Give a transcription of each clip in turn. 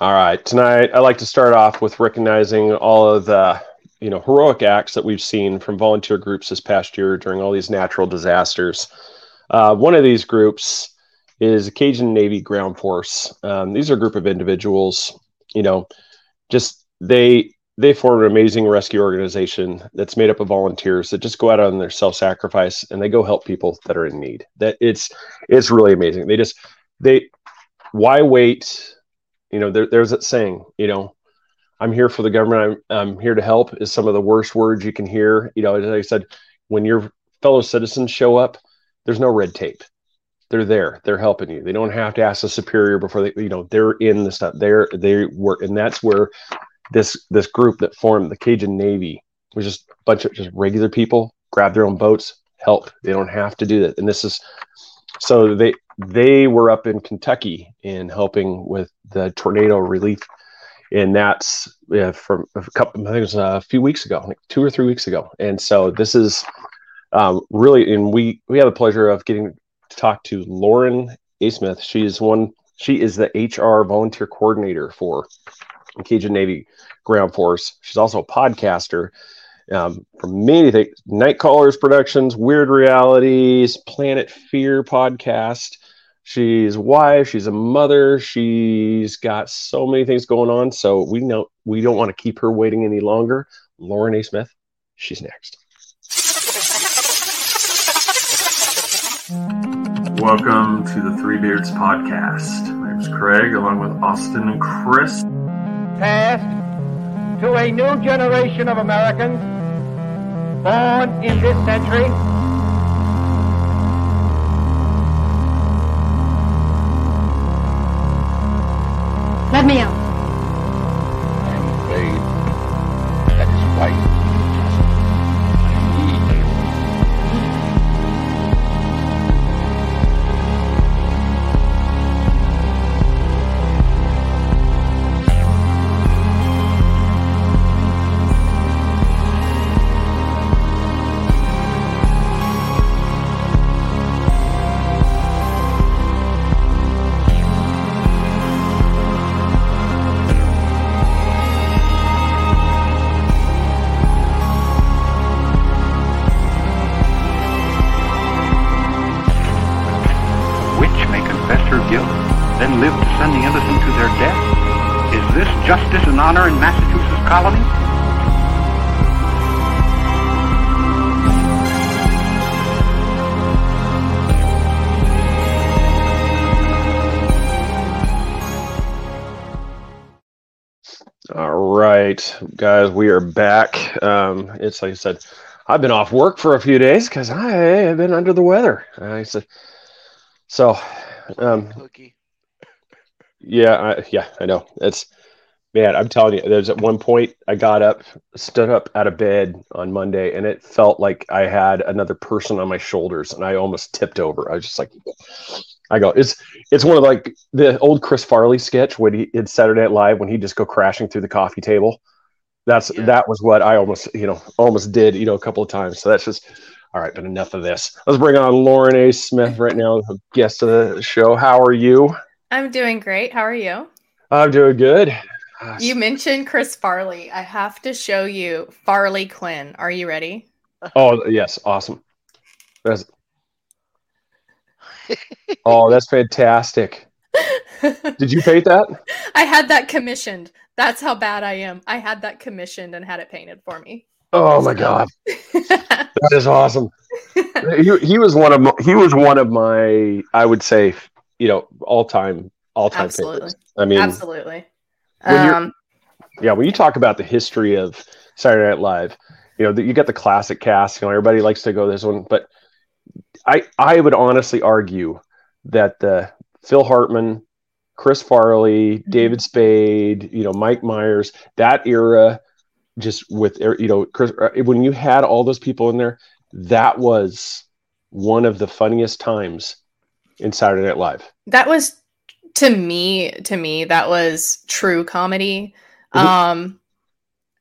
All right. Tonight, I'd like to start off with recognizing all of the you know heroic acts that we've seen from volunteer groups this past year during all these natural disasters. Uh, one of these groups is the Cajun Navy Ground Force. Um, these are a group of individuals, you know, just they they form an amazing rescue organization that's made up of volunteers that just go out on their self-sacrifice and they go help people that are in need. That it's it's really amazing. They just they why wait you know, there, there's that saying, you know, I'm here for the government. I'm, I'm here to help is some of the worst words you can hear. You know, as I said, when your fellow citizens show up, there's no red tape. They're there. They're helping you. They don't have to ask a superior before they, you know, they're in the stuff. They're they work, and that's where this this group that formed the Cajun Navy was just a bunch of just regular people grab their own boats, help. They don't have to do that. And this is so they they were up in Kentucky in helping with the tornado relief, and that's yeah, from a couple. I think it was a few weeks ago, like two or three weeks ago. And so this is um, really, and we we have the pleasure of getting to talk to Lauren A. Smith. She is one. She is the HR volunteer coordinator for Cajun Navy Ground Force. She's also a podcaster um, from many things Night Callers Productions, Weird Realities, Planet Fear podcast. She's wife, she's a mother, she's got so many things going on. So we know we don't want to keep her waiting any longer. Lauren A. Smith, she's next. Welcome to the Three Beards podcast. My name is Craig, along with Austin and Chris. Passed to a new generation of Americans born in this century. Let me out. Guys, we are back. Um, it's like I said, I've been off work for a few days because I have been under the weather. I said, so, um, yeah, I, yeah, I know. It's man, I'm telling you, there's at one point I got up, stood up out of bed on Monday, and it felt like I had another person on my shoulders, and I almost tipped over. I was just like, I go, it's it's one of like the old Chris Farley sketch when he in Saturday Night Live when he just go crashing through the coffee table. That's Yeah. that was what I almost you know almost did you know a couple of times. So that's just all right. But enough of this. Let's bring on Lauren A. Smith right now, guest of the show. How are you? I'm doing great. How are you? I'm doing good. You mentioned Chris Farley. I have to show you Farley Quinn. Are you ready? Oh yes, awesome. That's, oh, that's fantastic. Did you paint that? I had that commissioned. That's how bad I am. I had that commissioned and had it painted for me. Oh my god, that is awesome. he, he was one of my, he was one of my I would say you know all time all time Absolutely. favorites. I mean, Absolutely. Um, yeah, when you talk about the history of Saturday Night Live, you know, the, you get the classic cast. You know, everybody likes to go this one, but I I would honestly argue that the Phil Hartman, Chris Farley, David Spade, you know, Mike Myers, that era, just with you know, Chris, uh, when you had all those people in there, that was one of the funniest times in Saturday Night Live. that was to me to me that was true comedy Mhm. um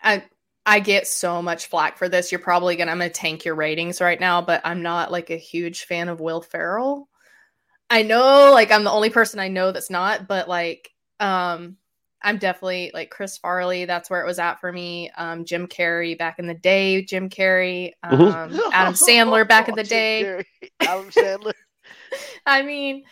i i get so much flack for this you're probably gonna i'm gonna tank your ratings right now but i'm not like a huge fan of will ferrell i know like i'm the only person i know that's not but like um I'm definitely like Chris Farley. That's where it was at for me. Um, Jim Carrey back in the day. Jim Carrey. Um, Mhm. Adam Sandler back in the Jim day. Carrey, Adam Sandler. I mean,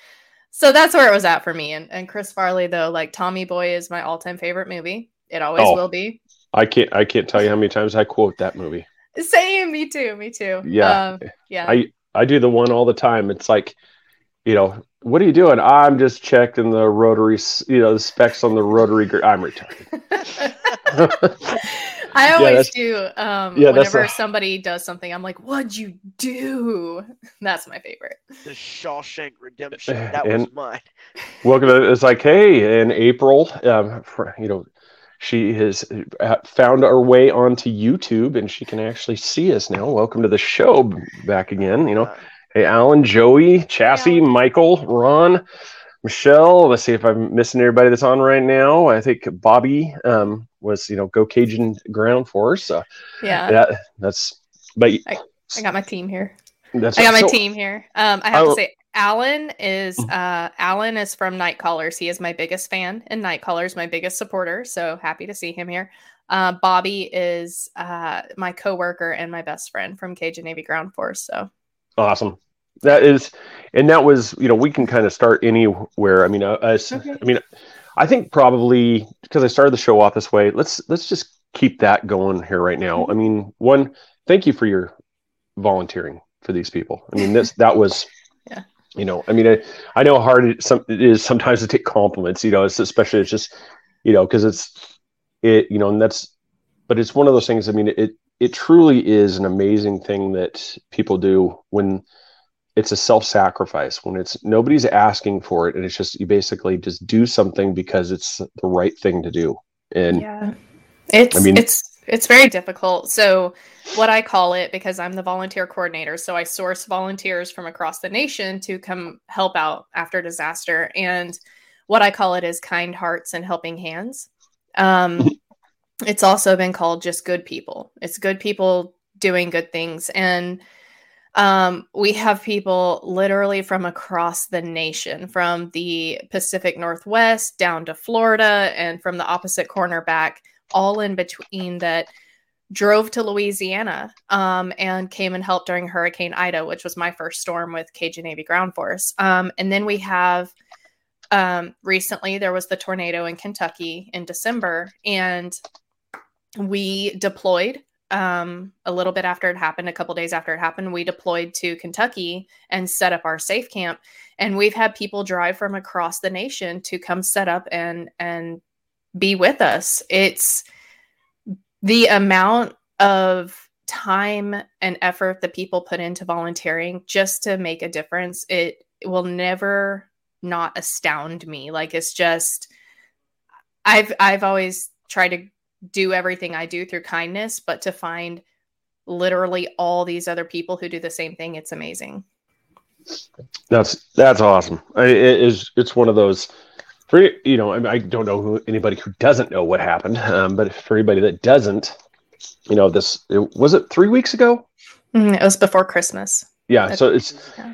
so that's where it was at for me. And, and Chris Farley, though, like Tommy Boy is my all time favorite movie. It always Oh. will be. I can't I can't tell you how many times I quote that movie. Same, me too, me too. Yeah. um, yeah. I I do the one all the time. It's like, you know, what are you doing? I'm just checking the rotary, you know, the specs on the rotary. Gr- I'm retired. I always that's- do. Um, yeah, whenever a- somebody does something, I'm like, "What'd you do?" That's my favorite. The Shawshank Redemption. That was And- mine. Welcome to it's like, hey, in April, um, for, you know, she has uh, found our way onto YouTube and she can actually see us now. Welcome to the show back again. You know, Uh, hey, Alan, Joey, Chassis, Alan. Michael, Ron, Michelle. Let's see if I'm missing everybody that's on right now. I think Bobby um, was, you know, Go Cajun ground force. So Yeah, that, that's, but I got my team here. that's I got my so- team here. Um, I have Oh. to say, Alan is Mhm. uh, Alan is from Night Callers. He is my biggest fan in Night Callers, my biggest supporter. So happy to see him here. Uh, Bobby is uh, my coworker and my best friend from Cajun Navy Ground Force. So Awesome. That is, and that was, you know, we can kind of start anywhere. I mean, uh, us, Okay. I mean, I think probably because I started the show off this way. Let's let's just keep that going here right now. Mm-hmm. I mean, one, thank you for your volunteering for these people. I mean, this that was, Yeah. you know, I mean, I, I know how hard it, some, it is sometimes to take compliments. You know, it's especially it's just, you know, because it's it, you know, and that's, but it's one of those things. I mean, it it truly is an amazing thing that people do when it's a self-sacrifice when it's nobody's asking for it and it's just you basically just do something because it's the right thing to do and yeah, it's I mean- it's it's very difficult. So what I call it because I'm the volunteer coordinator, so I source volunteers from across the nation to come help out after disaster, and what I call it is kind hearts and helping hands. Um, it's also been called just good people. It's good people doing good things, and um, we have people literally from across the nation, from the Pacific Northwest down to Florida, and from the opposite corner back, all in between that drove to Louisiana um, and came and helped during Hurricane Ida, which was my first storm with Cajun Navy Ground Force. Um, and then we have um, recently there was the tornado in Kentucky in December, and we deployed um, a little bit after it happened, a couple days after it happened, we deployed to Kentucky and set up our safe camp. And we've had people drive from across the nation to come set up and and be with us. It's the amount of time and effort that people put into volunteering just to make a difference. It, it will never not astound me. Like it's just I've I've always tried to do everything I do through kindness, but to find literally all these other people who do the same thing, it's amazing. that's that's awesome I, it is it's one of those for you know I, mean, I don't know who anybody who doesn't know what happened um, but for anybody that doesn't you know this it, was it three weeks ago Mm, It was before Christmas. yeah so it's Yeah.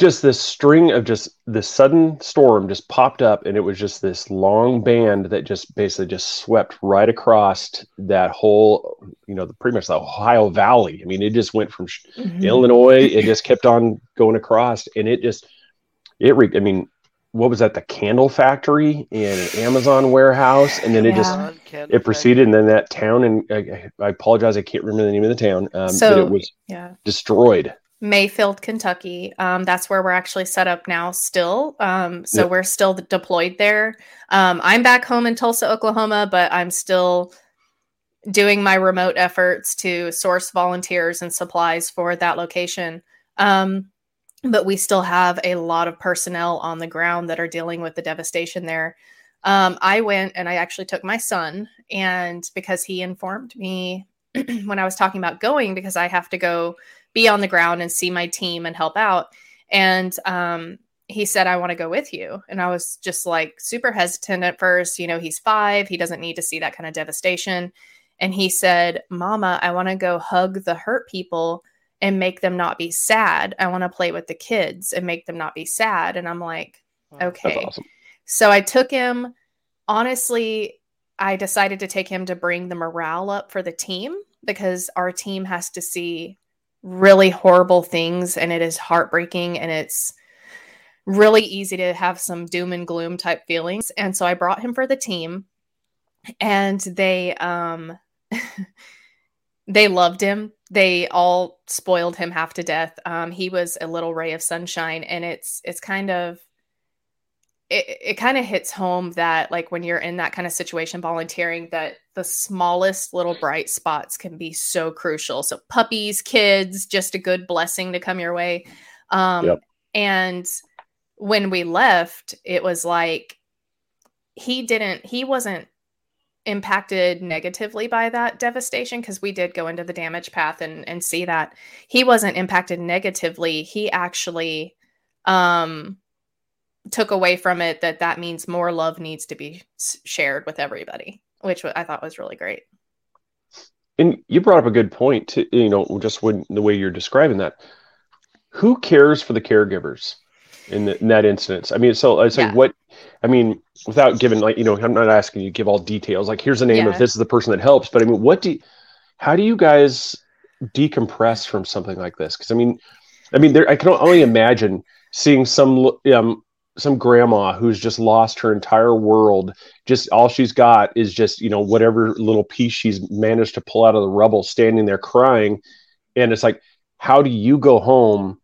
Just this string of just this sudden storm just popped up and it was just this long band that just basically just swept right across that whole you know the pretty much the ohio valley i mean it just went from sh- Mhm. illinois it just kept on going across and it just it re- i mean what was that the candle factory and an amazon warehouse and then it just Yeah. John Ken- it proceeded and then that town and I, I apologize i can't remember the name of the town um, but So- it was Yeah. destroyed Mayfield, Kentucky. Um, that's where we're actually set up now, still. Um, so Yep. we're still deployed there. Um, I'm back home in Tulsa, Oklahoma, but I'm still doing my remote efforts to source volunteers and supplies for that location. Um, but we still have a lot of personnel on the ground that are dealing with the devastation there. Um, I went and I actually took my son, and because he informed me when I was talking about going, because I have to go be on the ground and see my team and help out. And um, he said, I want to go with you. And I was just like super hesitant at first. You know, he's five, he doesn't need to see that kind of devastation. And he said, Mama, I want to go hug the hurt people and make them not be sad. I want to play with the kids and make them not be sad. And I'm like, Wow. okay. awesome So I took him. Honestly, I decided to take him to bring the morale up for the team because our team has to see really horrible things and it is heartbreaking and it's really easy to have some doom and gloom type feelings. And so I brought him for the team and they um they loved him. They all spoiled him half to death. Um he was a little ray of sunshine and it's it's kind of it, it kind of hits home that like when you're in that kind of situation volunteering that the smallest little bright spots can be so crucial. So puppies kids just a good blessing to come your way. Um yep. and when we left it was like he didn't he wasn't impacted negatively by that devastation because we did go into the damage path and and see that. He wasn't impacted negatively. He actually um took away from it that that means more love needs to be shared with everybody, which I thought was really great. And you brought up a good point to, you know, just when the way you're describing that. Who cares for the caregivers in, the, in that instance? I mean, so it's like yeah. what, I mean, without giving like, you know, I'm not asking you to give all details. Like, here's the name yeah. of this is the person that helps. But I mean, what do, how do you guys decompress from something like this? Because I mean, I mean, there I can only imagine seeing some um, some grandma who's just lost her entire world. Just all she's got is just you know whatever little piece she's managed to pull out of the rubble standing there crying. And it's like how do you go home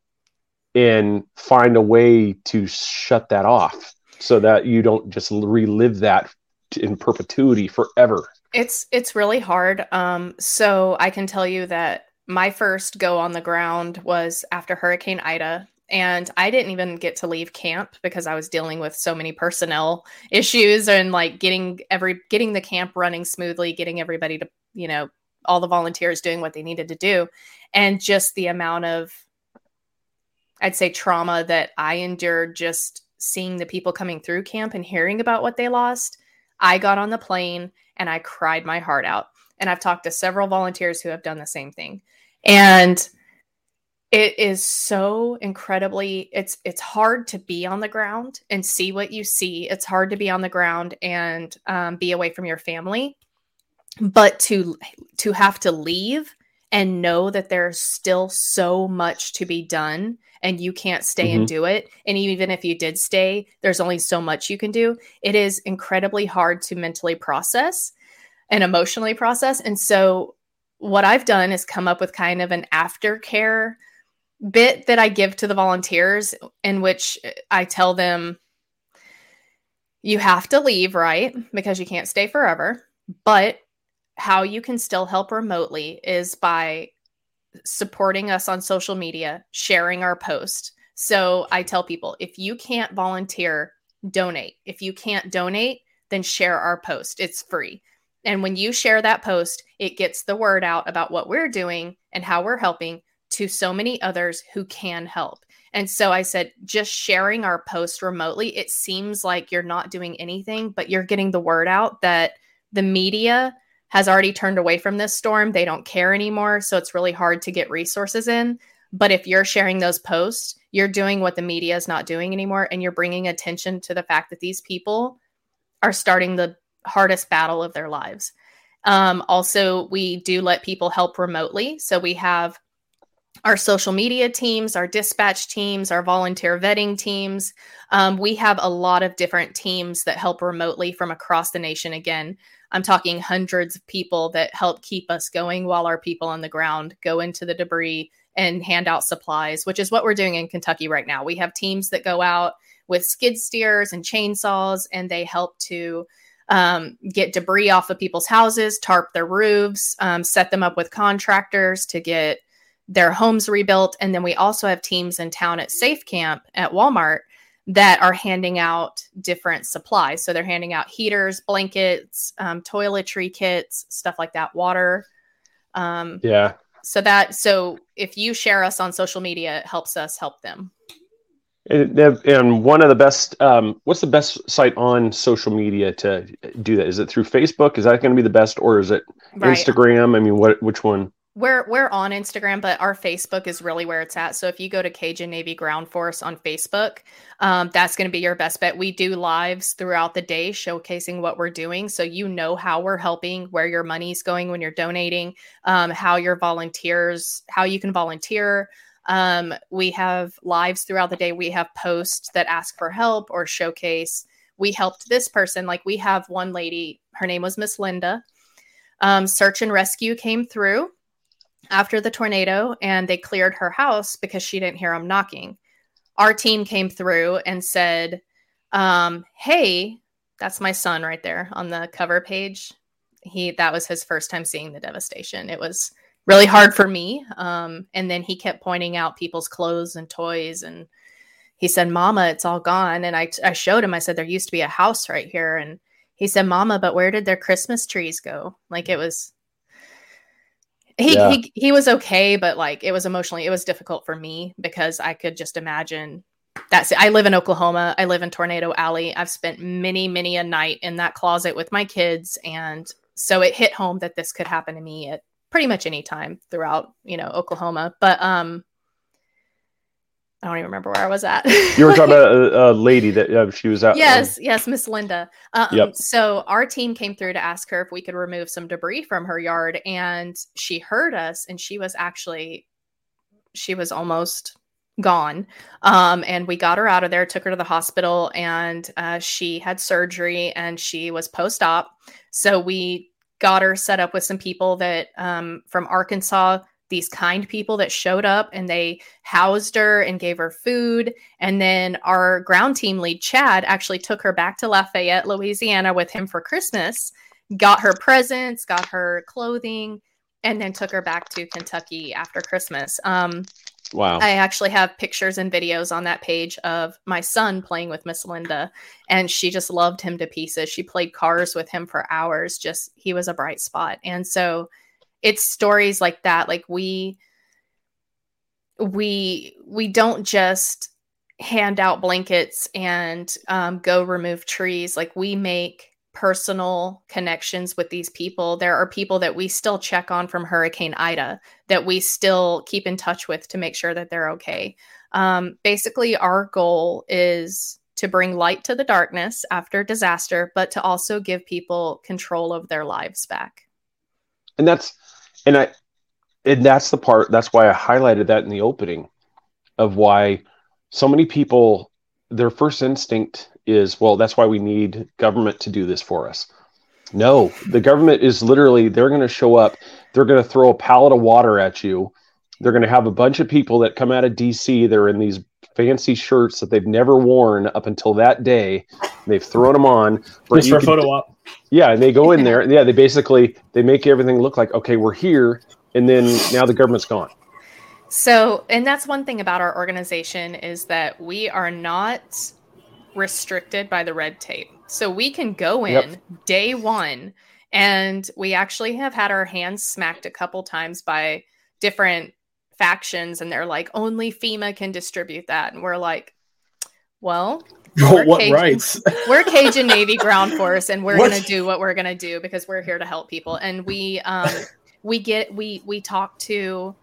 and find a way to shut that off so that you don't just relive that in perpetuity forever? It's it's really hard. Um so i can tell you that my first go on the ground was after hurricane ida and I didn't even get to leave camp because I was dealing with so many personnel issues and like getting every getting the camp running smoothly, getting everybody to, you know, all the volunteers doing what they needed to do and just the amount of I'd say trauma that I endured just seeing the people coming through camp and hearing about what they lost. I got on the plane and I cried my heart out. And I've talked to several volunteers who have done the same thing. And it is so incredibly it's it's hard to be on the ground and see what you see it's hard to be on the ground and um, be away from your family but to to have to leave and know that there's still so much to be done and you can't stay mm-hmm. and do it and even if you did stay there's only so much you can do it is incredibly hard to mentally process and emotionally process and so what i've done is come up with kind of an aftercare bit that I give to the volunteers in which I tell them you have to leave, right? Because you can't stay forever. But how you can still help remotely is by supporting us on social media, sharing our post. So I tell people if you can't volunteer, donate. If you can't donate, then share our post. It's free. And when you share that post, it gets the word out about what we're doing and how we're helping to so many others who can help. And so I said, just sharing our post remotely, it seems like you're not doing anything, but you're getting the word out that the media has already turned away from this storm. They don't care anymore. So it's really hard to get resources in. But if you're sharing those posts, you're doing what the media is not doing anymore. And you're bringing attention to the fact that these people are starting the hardest battle of their lives. Um, also, we do let people help remotely. So we have our social media teams, our dispatch teams, our volunteer vetting teams. Um, we have a lot of different teams that help remotely from across the nation. Again, I'm talking hundreds of people that help keep us going while our people on the ground go into the debris and hand out supplies, which is what we're doing in Kentucky right now. We have teams that go out with skid steers and chainsaws, and they help to um, get debris off of people's houses, tarp their roofs, um, set them up with contractors to get their homes rebuilt. And then we also have teams in town at Safe Camp at Walmart that are handing out different supplies. So they're handing out heaters, blankets, um, toiletry kits, stuff like that, water. Um, yeah. So that so if you share us on social media, it helps us help them. And, and one of the best, um, what's the best site on social media to do that? Is it through Facebook? Is that going to be the best, or is it right. Instagram? I mean, what which one? We're we're on Instagram, but our Facebook is really where it's at. So if you go to Cajun Navy Ground Force on Facebook, um, that's going to be your best bet. We do lives throughout the day showcasing what we're doing, so you know how we're helping, where your money's going when you're donating, um, how your volunteers, how you can volunteer. Um, we have lives throughout the day. We have posts that ask for help or showcase. We helped this person. Like we have one lady. Her name was Miss Linda. Um, search and rescue came through after the tornado and they cleared her house because she didn't hear them knocking. Our team came through and said, um, Hey, that's my son right there on the cover page. He that was his first time seeing the devastation. It was really hard for me. Um, and then he kept pointing out people's clothes and toys and he said, Mama, it's all gone. And I, I showed him, I said, there used to be a house right here. And he said, Mama, but where did their Christmas trees go? Like it was he, yeah. he he was okay, but like it was emotionally, it was difficult for me because I could just imagine that's it. I live in Oklahoma. I live in Tornado Alley. I've spent many, many a night in that closet with my kids. And so it hit home that this could happen to me at pretty much any time throughout, you know, Oklahoma. But um I don't even remember where I was at. you were talking about a, a lady that uh, she was at. Yes, um, yes, Miss Linda. Um, yep. So our team came through to ask her if we could remove some debris from her yard, and she heard us, and she was actually, she was almost gone. Um, and we got her out of there, took her to the hospital, and uh, she had surgery, and she was post-op. So we got her set up with some people that um, from Arkansas these kind people that showed up and they housed her and gave her food. And then our ground team lead, Chad, actually took her back to Lafayette, Louisiana with him for Christmas, got her presents, got her clothing, and then took her back to Kentucky after Christmas. Um, wow. I actually have pictures and videos on that page of my son playing with Miss Linda, and she just loved him to pieces. She played cars with him for hours. Just, he was a bright spot. And so, it's stories like that like we we we don't just hand out blankets and um, go remove trees. Like we make personal connections with these people. There are people that we still check on from hurricane ida that we still keep in touch with to make sure that they're okay. Um, basically our goal is to bring light to the darkness after disaster but to also give people control of their lives back. And that's and I and that's the part that's why I highlighted that in the opening of why so many people their first instinct is well that's why we need government to do this for us. No, the government is literally they're going to show up, they're going to throw a pallet of water at you. They're going to have a bunch of people that come out of DC they're in these fancy shirts that they've never worn up until that day. They've thrown them on. Just for a photo op. Yeah, and they go in there. Yeah, they basically they make everything look like okay, we're here, and then now the government's gone. So, and that's one thing about our organization is that we are not restricted by the red tape. So we can go in yep. day one, and we actually have had our hands smacked a couple times by different factions, and they're like, only FEMA can distribute that, and we're like, well, what Cajun, rights? we're Cajun Navy Ground Force, and we're gonna do what we're gonna do because we're here to help people. And we um we get we we talk to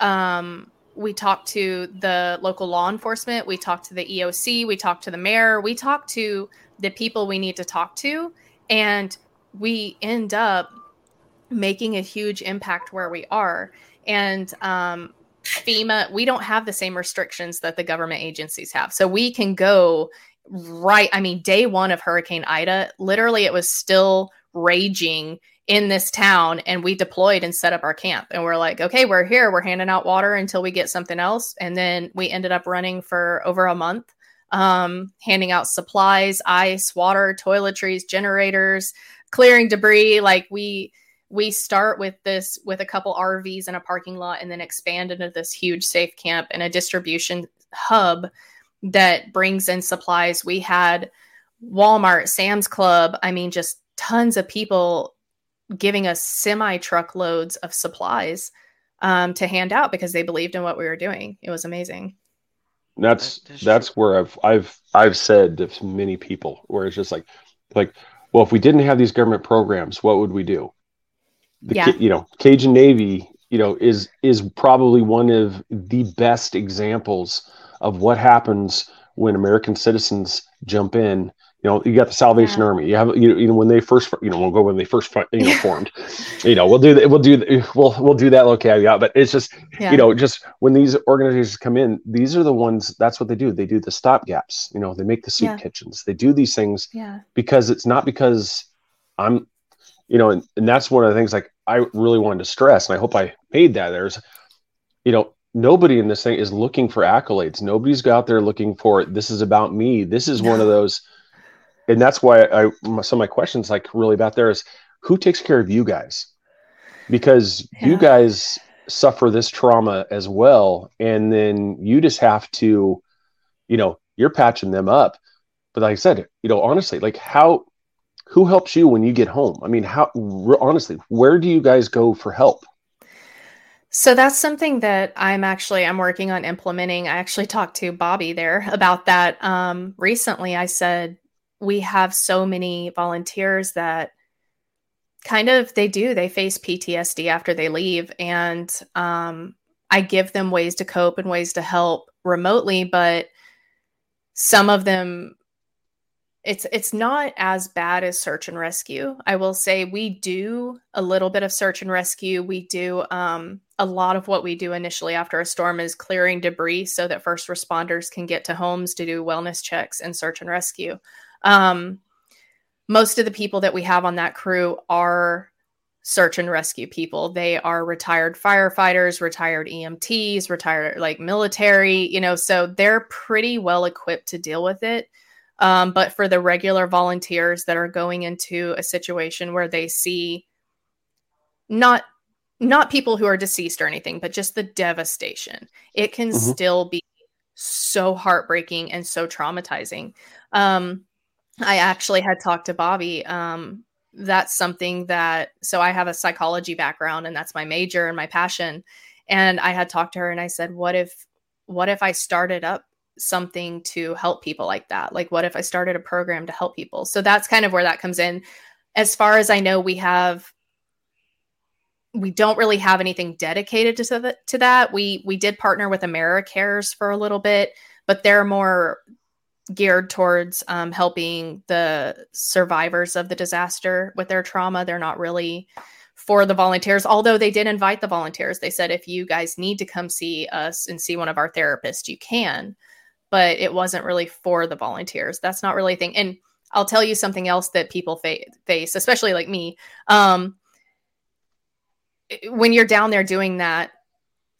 um we talk to the local law enforcement, we talk to the EOC, we talk to the mayor, we talk to the people we need to talk to, and we end up making a huge impact where we are. And um, FEMA, we don't have the same restrictions that the government agencies have. So we can go right. I mean, day one of Hurricane Ida, literally, it was still raging in this town, and we deployed and set up our camp. And we're like, okay, we're here. We're handing out water until we get something else. And then we ended up running for over a month, um, handing out supplies, ice, water, toiletries, generators, clearing debris. Like we, we start with this with a couple RVs in a parking lot and then expand into this huge safe camp and a distribution hub that brings in supplies. We had Walmart, Sam's Club, I mean, just tons of people giving us semi truckloads of supplies um, to hand out because they believed in what we were doing. It was amazing. That's that's where I've I've I've said to many people where it's just like like well if we didn't have these government programs what would we do? The, yeah. you know Cajun Navy you know, is is probably one of the best examples of what happens when American citizens jump in. You know, you got the Salvation yeah. Army. You have you know, you know when they first you know we'll go when they first you know formed. you know, we'll do that. We'll do we'll we'll do that little caveat. But it's just yeah. you know just when these organizations come in, these are the ones. That's what they do. They do the stop gaps. You know, they make the soup yeah. kitchens. They do these things because it's not because I'm you know, and, and that's one of the things like I really wanted to stress, and I hope I made that. There's, you know, nobody in this thing is looking for accolades. Nobody's out there looking for this is about me. This is one of those, and that's why I some of my questions like really about there is who takes care of you guys, because yeah. you guys suffer this trauma as well, and then you just have to, you know, you're patching them up. But like I said, you know, honestly, like how who helps you when you get home? I mean, how honestly, where do you guys go for help? So that's something that I'm actually I'm working on implementing. I actually talked to Bobby there about that um, recently. I said we have so many volunteers that kind of they do they face PTSD after they leave, and um, I give them ways to cope and ways to help remotely, but some of them it's it's not as bad as search and rescue. I will say we do a little bit of search and rescue. We do um, a lot of what we do initially after a storm is clearing debris so that first responders can get to homes to do wellness checks and search and rescue. Um, most of the people that we have on that crew are search and rescue people. They are retired firefighters, retired EMTs, retired like military, you know, so they're pretty well equipped to deal with it. Um, but for the regular volunteers that are going into a situation where they see not not people who are deceased or anything, but just the devastation, it can mm-hmm. still be so heartbreaking and so traumatizing. Um, I actually had talked to Bobby. Um, that's something that so I have a psychology background and that's my major and my passion. And I had talked to her and I said, what if what if I started up something to help people like that? Like, what if I started a program to help people? So that's kind of where that comes in. As far as I know, we have we don't really have anything dedicated to, to that. We we did partner with AmeriCares for a little bit, but they're more geared towards um, helping the survivors of the disaster with their trauma. They're not really for the volunteers, although they did invite the volunteers. They said, if you guys need to come see us and see one of our therapists, you can but it wasn't really for the volunteers. That's not really a thing. And I'll tell you something else that people fa- face, especially like me. Um, when you're down there doing that,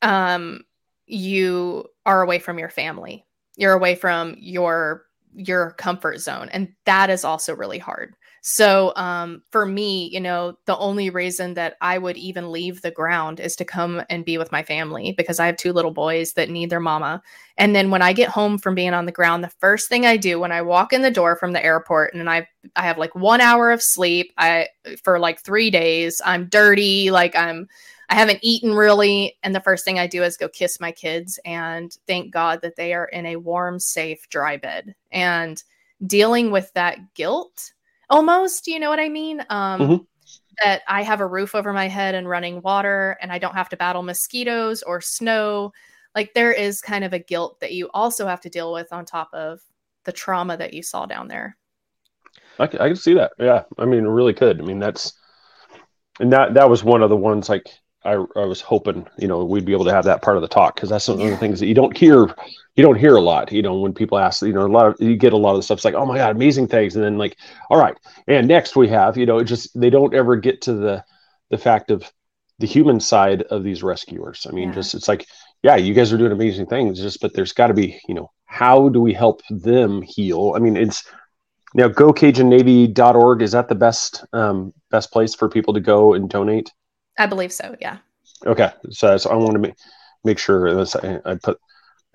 um, you are away from your family. You're away from your your comfort zone, and that is also really hard. So um, for me, you know, the only reason that I would even leave the ground is to come and be with my family because I have two little boys that need their mama. And then when I get home from being on the ground, the first thing I do when I walk in the door from the airport and I I have like one hour of sleep, I for like three days, I'm dirty, like I'm I haven't eaten really. And the first thing I do is go kiss my kids and thank God that they are in a warm, safe, dry bed. And dealing with that guilt almost you know what i mean? Um mm-hmm. that i have a roof over my head and running water and i don't have to battle mosquitoes or snow. Like there is kind of a guilt that you also have to deal with on top of the trauma that you saw down there. I can, I can see that. Yeah. I mean really could. I mean that's and that that was one of the ones like I, I was hoping you know we'd be able to have that part of the talk because that's one of the things that you don't hear you don't hear a lot you know when people ask you know a lot of you get a lot of the stuff it's like oh my god amazing things and then like all right. And next we have you know it just they don't ever get to the the fact of the human side of these rescuers. I mean yeah. just it's like yeah you guys are doing amazing things just but there's got to be you know how do we help them heal? I mean it's now gocajunNavy.org is that the best um, best place for people to go and donate I believe so. Yeah. Okay. So, so I want to make make sure this, I, I put.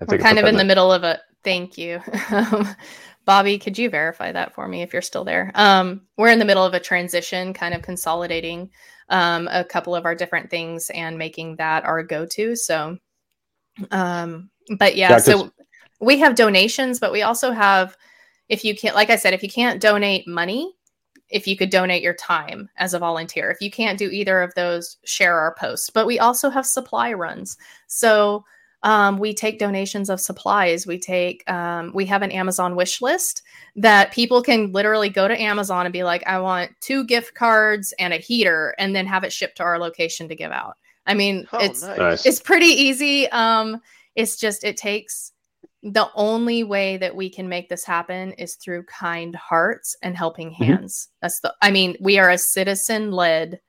I think We're kind of in the middle of a. Thank you, Bobby. Could you verify that for me if you're still there? Um, we're in the middle of a transition, kind of consolidating um, a couple of our different things and making that our go-to. So, um, but yeah, yeah so we have donations, but we also have, if you can't, like I said, if you can't donate money, if you could donate your time as a volunteer. If you can't do either of those, share our post. But we also have supply runs. So um, we take donations of supplies. We take um, we have an Amazon wish list that people can literally go to Amazon and be like, I want two gift cards and a heater, and then have it shipped to our location to give out. I mean, Oh, it's nice. it's pretty easy. Um, it's just it takes the only way that we can make this happen is through kind hearts and helping hands. That's the I mean, we are a citizen led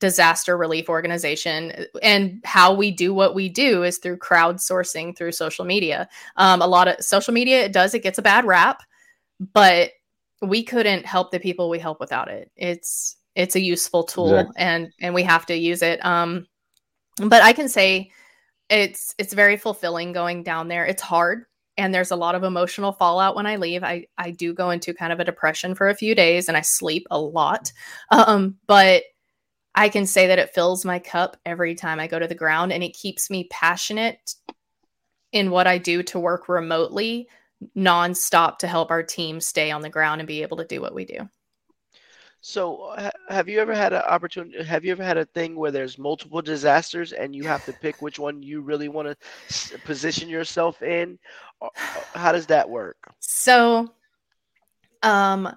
disaster relief organization and how we do what we do is through crowdsourcing through social media. Um, a lot of social media it does it gets a bad rap, but we couldn't help the people we help without it. It's it's a useful tool Exactly. and and we have to use it. Um but I can say it's it's very fulfilling going down there. It's hard and there's a lot of emotional fallout when I leave. I I do go into kind of a depression for a few days and I sleep a lot. Um but I can say that it fills my cup every time I go to the ground and it keeps me passionate in what I do to work remotely nonstop to help our team stay on the ground and be able to do what we do. So, ha- have you ever had an opportunity? Have you ever had a thing where there's multiple disasters and you have to pick which one you really want to position yourself in? How does that work? So, um,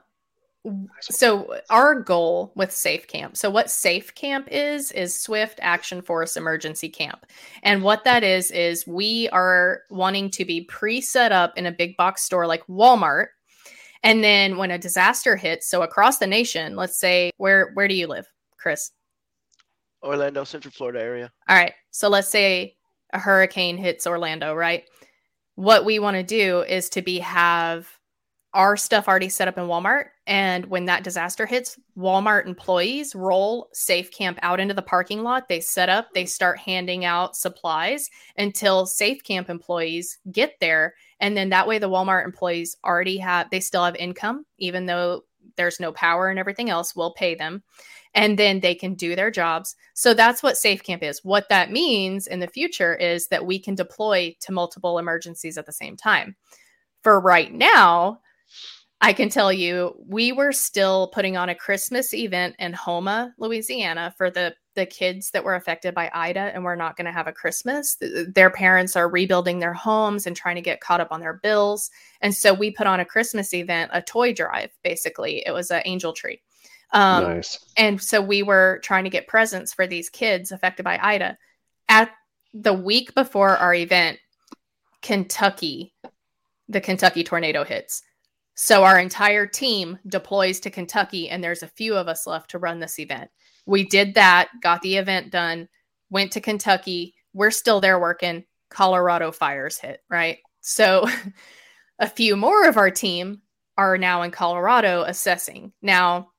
so our goal with Safe Camp. So what Safe Camp is is Swift Action Force Emergency Camp, and what that is is we are wanting to be pre-set up in a big box store like Walmart, and then when a disaster hits, so across the nation, let's say where where do you live, Chris? Orlando, Central Florida area. All right. So let's say a hurricane hits Orlando, right? What we want to do is to be have our stuff already set up in Walmart. And when that disaster hits, Walmart employees roll Safe Camp out into the parking lot. They set up, they start handing out supplies until Safe Camp employees get there. And then that way, the Walmart employees already have, they still have income, even though there's no power and everything else. We'll pay them and then they can do their jobs. So that's what Safe Camp is. What that means in the future is that we can deploy to multiple emergencies at the same time. For right now, I can tell you we were still putting on a Christmas event in Houma, Louisiana for the the kids that were affected by Ida and we're not going to have a Christmas. Their parents are rebuilding their homes and trying to get caught up on their bills. And so we put on a Christmas event, a toy drive basically. It was an angel tree. Um, nice. and so we were trying to get presents for these kids affected by Ida. At the week before our event, Kentucky, the Kentucky tornado hits. So our entire team deploys to Kentucky, and there's a few of us left to run this event. We did that, got the event done, went to Kentucky. We're still there working. Colorado fires hit, right? So a few more of our team are now in Colorado assessing. Now,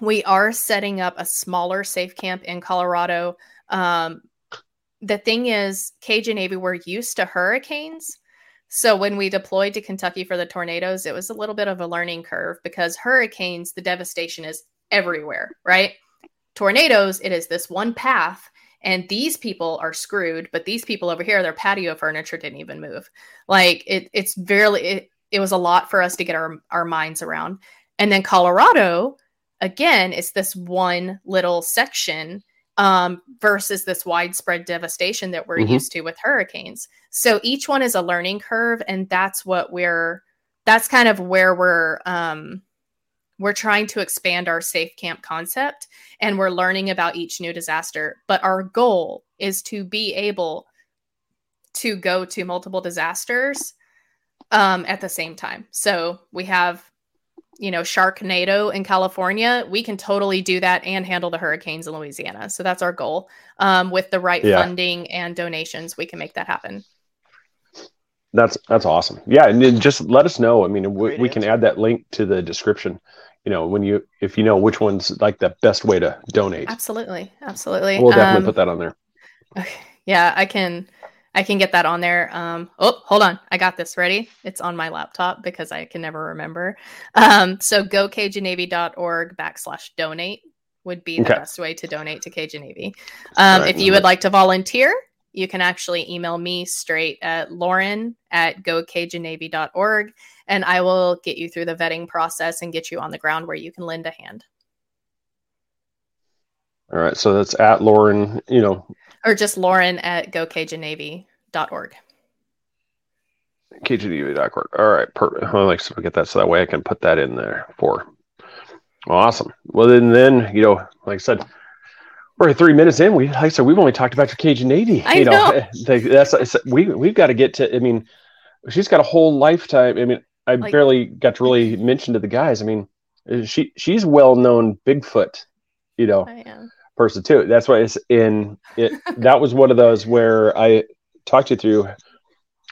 we are setting up a smaller safe camp in Colorado. Um, the thing is, Cajun Navy, we're used to hurricanes. So when we deployed to Kentucky for the tornadoes, it was a little bit of a learning curve because hurricanes, the devastation is everywhere, right? Tornadoes, it is this one path, and these people are screwed. But these people over here, their patio furniture didn't even move. Like it, it's very. It, it was a lot for us to get our our minds around. And then Colorado, again, it's this one little section um, versus this widespread devastation that we're Mhm. used to with hurricanes. So each one is a learning curve, and that's what we're. That's kind of where we're. Um, we're trying to expand our safe camp concept, and we're learning about each new disaster. But our goal is to be able to go to multiple disasters um, at the same time. So we have you know, Sharknado in California, we can totally do that and handle the hurricanes in Louisiana. So that's our goal. Um, with the right Yeah. funding and donations, we can make that happen. That's that's awesome. Yeah, and then just let us know. I mean, we, we can add that link to the description. You know, when you if you know which one's like the best way to donate, Absolutely, absolutely. we'll definitely Um, put that on there. Okay. Yeah, I can I can get that on there. Um oh, hold on. I got this ready. It's on my laptop because I can never remember. Um so go cajunnavy.org backslash donate would be the Okay. best way to donate to Cajun Navy. Um Right, if you would like to volunteer, you can actually email me straight at lauren at gocajunnavy.org and I will get you through the vetting process and get you on the ground where you can lend a hand. All right. So that's at Lauren, you know. Or just Lauren at gocajunnavy.org. KGDV.org. All right. Perfect. I like to get that so that way I can put that in there for. Awesome. Well, then, then you know, like I said, we're three minutes in. We, like I said, we've only talked about your Cajun Navy. I you know. know. That's we we've got to get to. I mean, she's got a whole lifetime. I mean, I like, barely got to really mention to the guys. I mean, she she's well known Bigfoot, you know, person too. That's why it's in it. that was one of those where I talked you through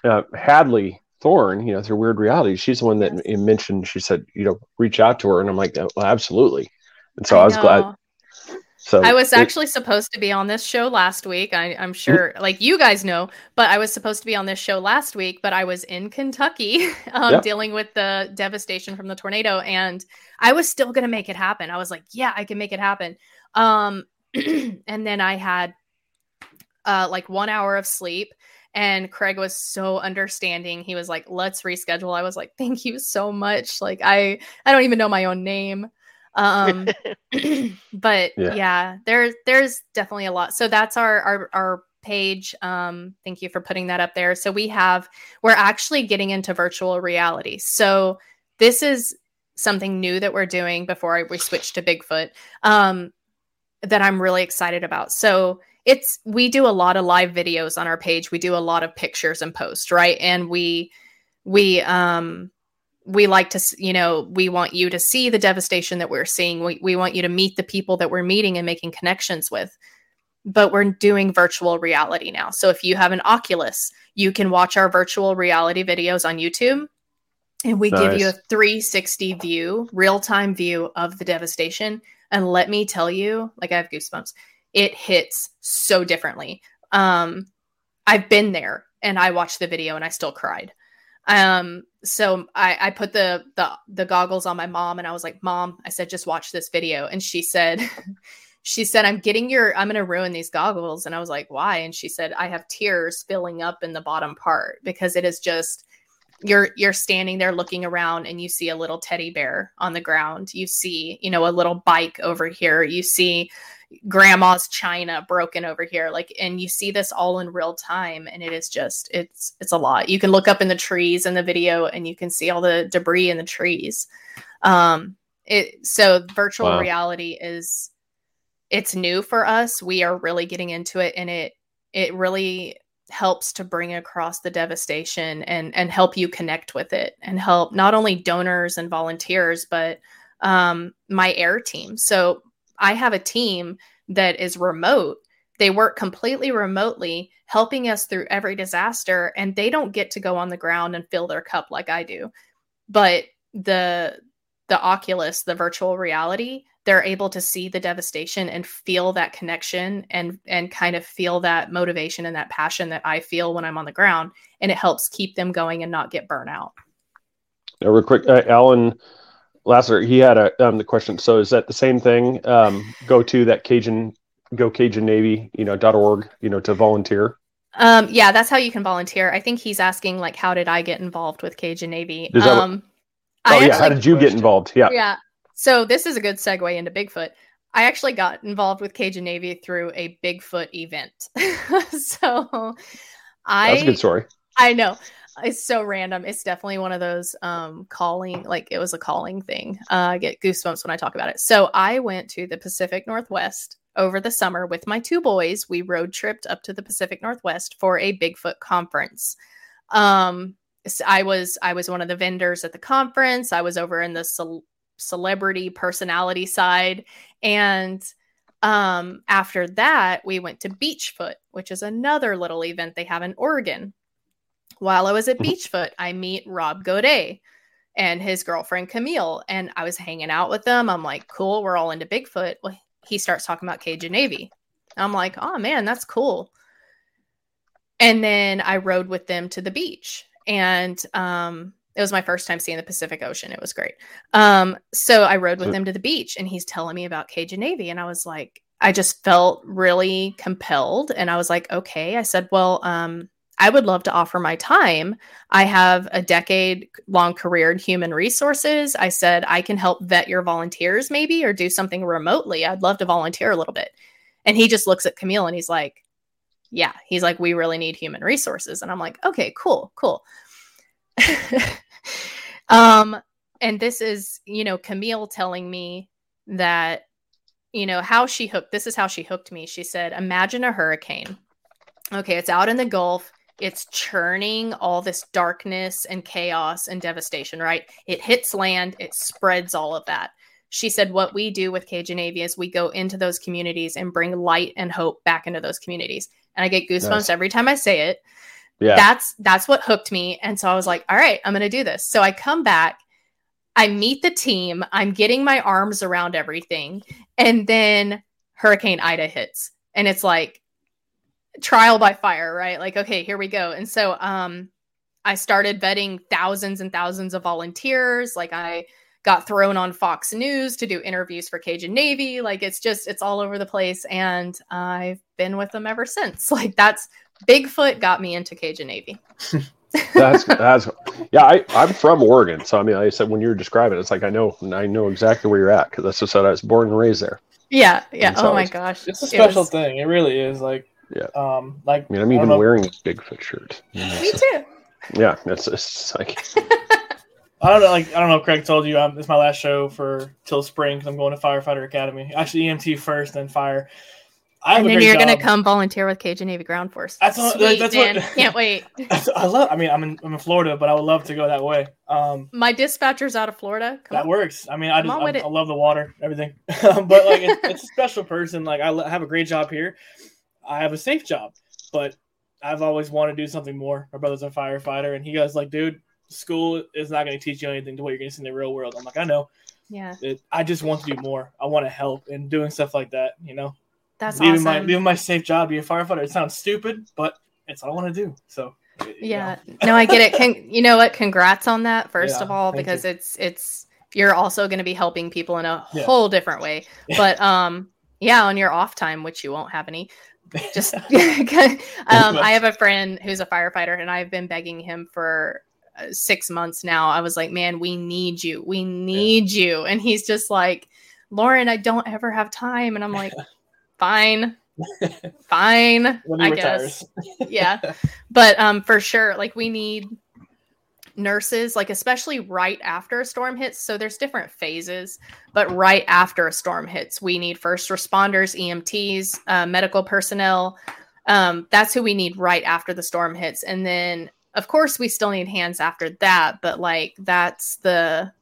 uh, Hadley Thorne, you know, through Weird Reality. She's the one that mentioned. She said, you know, reach out to her, and I'm like, well, absolutely. And so I, I was glad. So I was actually supposed to be on this show last week. I, am sure, like you guys know, but I was supposed to be on this show last week, but I was in Kentucky um, yeah. dealing with the devastation from the tornado, and I was still going to make it happen. I was like, yeah, I can make it happen. Um, and then I had uh, like one hour of sleep. And Craig was so understanding. He was like, "Let's reschedule." I was like, "Thank you so much." Like I, I don't even know my own name. Um, but yeah. yeah, there's there's definitely a lot. So that's our our our page. Um, thank you for putting that up there. So we have we're actually getting into virtual reality. So this is something new that we're doing before we switch to Bigfoot. Um, that I'm really excited about. So it's we do a lot of live videos on our page. We do a lot of pictures and posts, right? And we we um we like to you know we want you to see the devastation that we're seeing. We, we want you to meet the people that we're meeting and making connections with. But we're doing virtual reality now. So if you have an oculus you can watch our virtual reality videos on youtube and we nice. give you a 360 view real-time view of the devastation. And let me tell you like i have goosebumps. It hits so differently. Um i've been there and i watched the video and i still cried um so I, I put the, the the goggles on my mom and I was like, Mom, I said, just watch this video. And she said, she said, I'm getting your, I'm gonna ruin these goggles. And I was like, why? And she said, I have tears filling up in the bottom part because it is just you're you're standing there looking around and you see a little teddy bear on the ground. You see, you know, a little bike over here. You see grandma's china broken over here like and you see this all in real time and it is just it's it's a lot. You can look up in the trees in the video and you can see all the debris in the trees. Um it so virtual wow. reality is it's new for us. We are really getting into it and it it really helps to bring across the devastation and and help you connect with it and help not only donors and volunteers but um my air team. So I have a team that is remote. They work completely remotely, helping us through every disaster, and they don't get to go on the ground and fill their cup like I do. But the the Oculus, the virtual reality, they're able to see the devastation and feel that connection and and kind of feel that motivation and that passion that I feel when I'm on the ground, and it helps keep them going and not get burnt out. real quick, uh, Alan Lasser, he had a um, the question. So is that the same thing? Um, go to that Cajun, go Cajun Navy, you know, dot org, you know, to volunteer. Um, yeah, that's how you can volunteer. I think he's asking like, how did I get involved with Cajun Navy? Um, oh yeah, how did you get involved? Yeah, yeah. So this is a good segue into Bigfoot. I actually got involved with Cajun Navy through a Bigfoot event. so I that's a good story. I know it's so random. It's definitely one of those um calling like it was a calling thing. Uh, I get goosebumps when I talk about it. So I went to the Pacific Northwest over the summer with my two boys. We road tripped up to the Pacific Northwest for a Bigfoot conference. Um I was I was one of the vendors at the conference. I was over in the ce- celebrity personality side and um after that we went to Beachfoot, which is another little event they have in Oregon while I was at mm-hmm. Beachfoot, I meet Rob Godet and his girlfriend Camille, and I was hanging out with them. I'm like, cool, we're all into Bigfoot. Well, he starts talking about Cajun Navy. I'm like, oh man, that's cool. And then I rode with them to the beach, and um, it was my first time seeing the Pacific Ocean. It was great. Um, so I rode with him to the beach, and he's telling me about Cajun Navy, and I was like, I just felt really compelled. And I was like, okay. I said, well, um, I would love to offer my time. I have a decade long career in human resources. I said, I can help vet your volunteers maybe or do something remotely. I'd love to volunteer a little bit. And he just looks at Camille and he's like, yeah, he's like, we really need human resources. And I'm like, okay, cool, cool. um, and this is, you know, Camille telling me that, you know, how she hooked, this is how she hooked me. She said, imagine a hurricane. Okay, it's out in the Gulf it's churning all this darkness and chaos and devastation, right? It hits land, it spreads all of that. She said, What we do with Cajun Navy is we go into those communities and bring light and hope back into those communities. And I get goosebumps nice. every time I say it. Yeah. That's that's what hooked me. And so I was like, all right, I'm gonna do this. So I come back, I meet the team, I'm getting my arms around everything, and then Hurricane Ida hits. And it's like, trial by fire, right? Like, okay, here we go. And so um I started vetting thousands and thousands of volunteers. Like I got thrown on Fox News to do interviews for Cajun Navy. Like it's just it's all over the place and I've been with them ever since. Like that's Bigfoot got me into Cajun Navy. that's that's yeah. I I'm from Oregon, so I mean, I said when you're describing, it, it's like I know I know exactly where you're at because that's just what I was born and raised there. Yeah, yeah. Oh my gosh, it's a special it was... thing. It really is. Like yeah. Um, like I mean, I'm even know. wearing a Bigfoot shirt. You know, Me so. too. Yeah, it's, it's like. I don't know. Like I don't know. if Craig told you um, it's my last show for till spring because I'm going to Firefighter Academy. Actually, EMT first, then fire. I and then you're going to come volunteer with Cajun Navy Ground Force. That's, Sweet, that's man. what. Can't wait. I love. I mean, I'm in I'm in Florida, but I would love to go that way. Um, My dispatcher's out of Florida. Come that on. works. I mean, I just I, I, love the water, everything. but like, it's, it's, a special person. Like, I have a great job here. I have a safe job, but I've always wanted to do something more. My brother's a firefighter, and he goes like, "Dude, school is not going to teach you anything to what you're going to see in the real world." I'm like, "I know." Yeah. It, I just want to do more. I want to help and doing stuff like that. You know. That's leaving awesome. my leaving my safe job, be a firefighter. It sounds stupid, but it's all I want to do. So. Yeah. no, I get it. Con- you know what? Congrats on that first yeah, of all, because you. it's it's you're also going to be helping people in a yeah. whole different way. But um, yeah, on your off time, which you won't have any, just um, I have a friend who's a firefighter, and I've been begging him for uh, six months now. I was like, "Man, we need you. We need yeah. you," and he's just like, "Lauren, I don't ever have time," and I'm like, "Fine." fine i guess yeah but um for sure like we need nurses, like especially right after a storm hits. So there's different phases, but right after a storm hits, we need first responders, EMTs, uh, medical personnel. Um, that's who we need right after the storm hits, and then of course we still need hands after that. But like that's the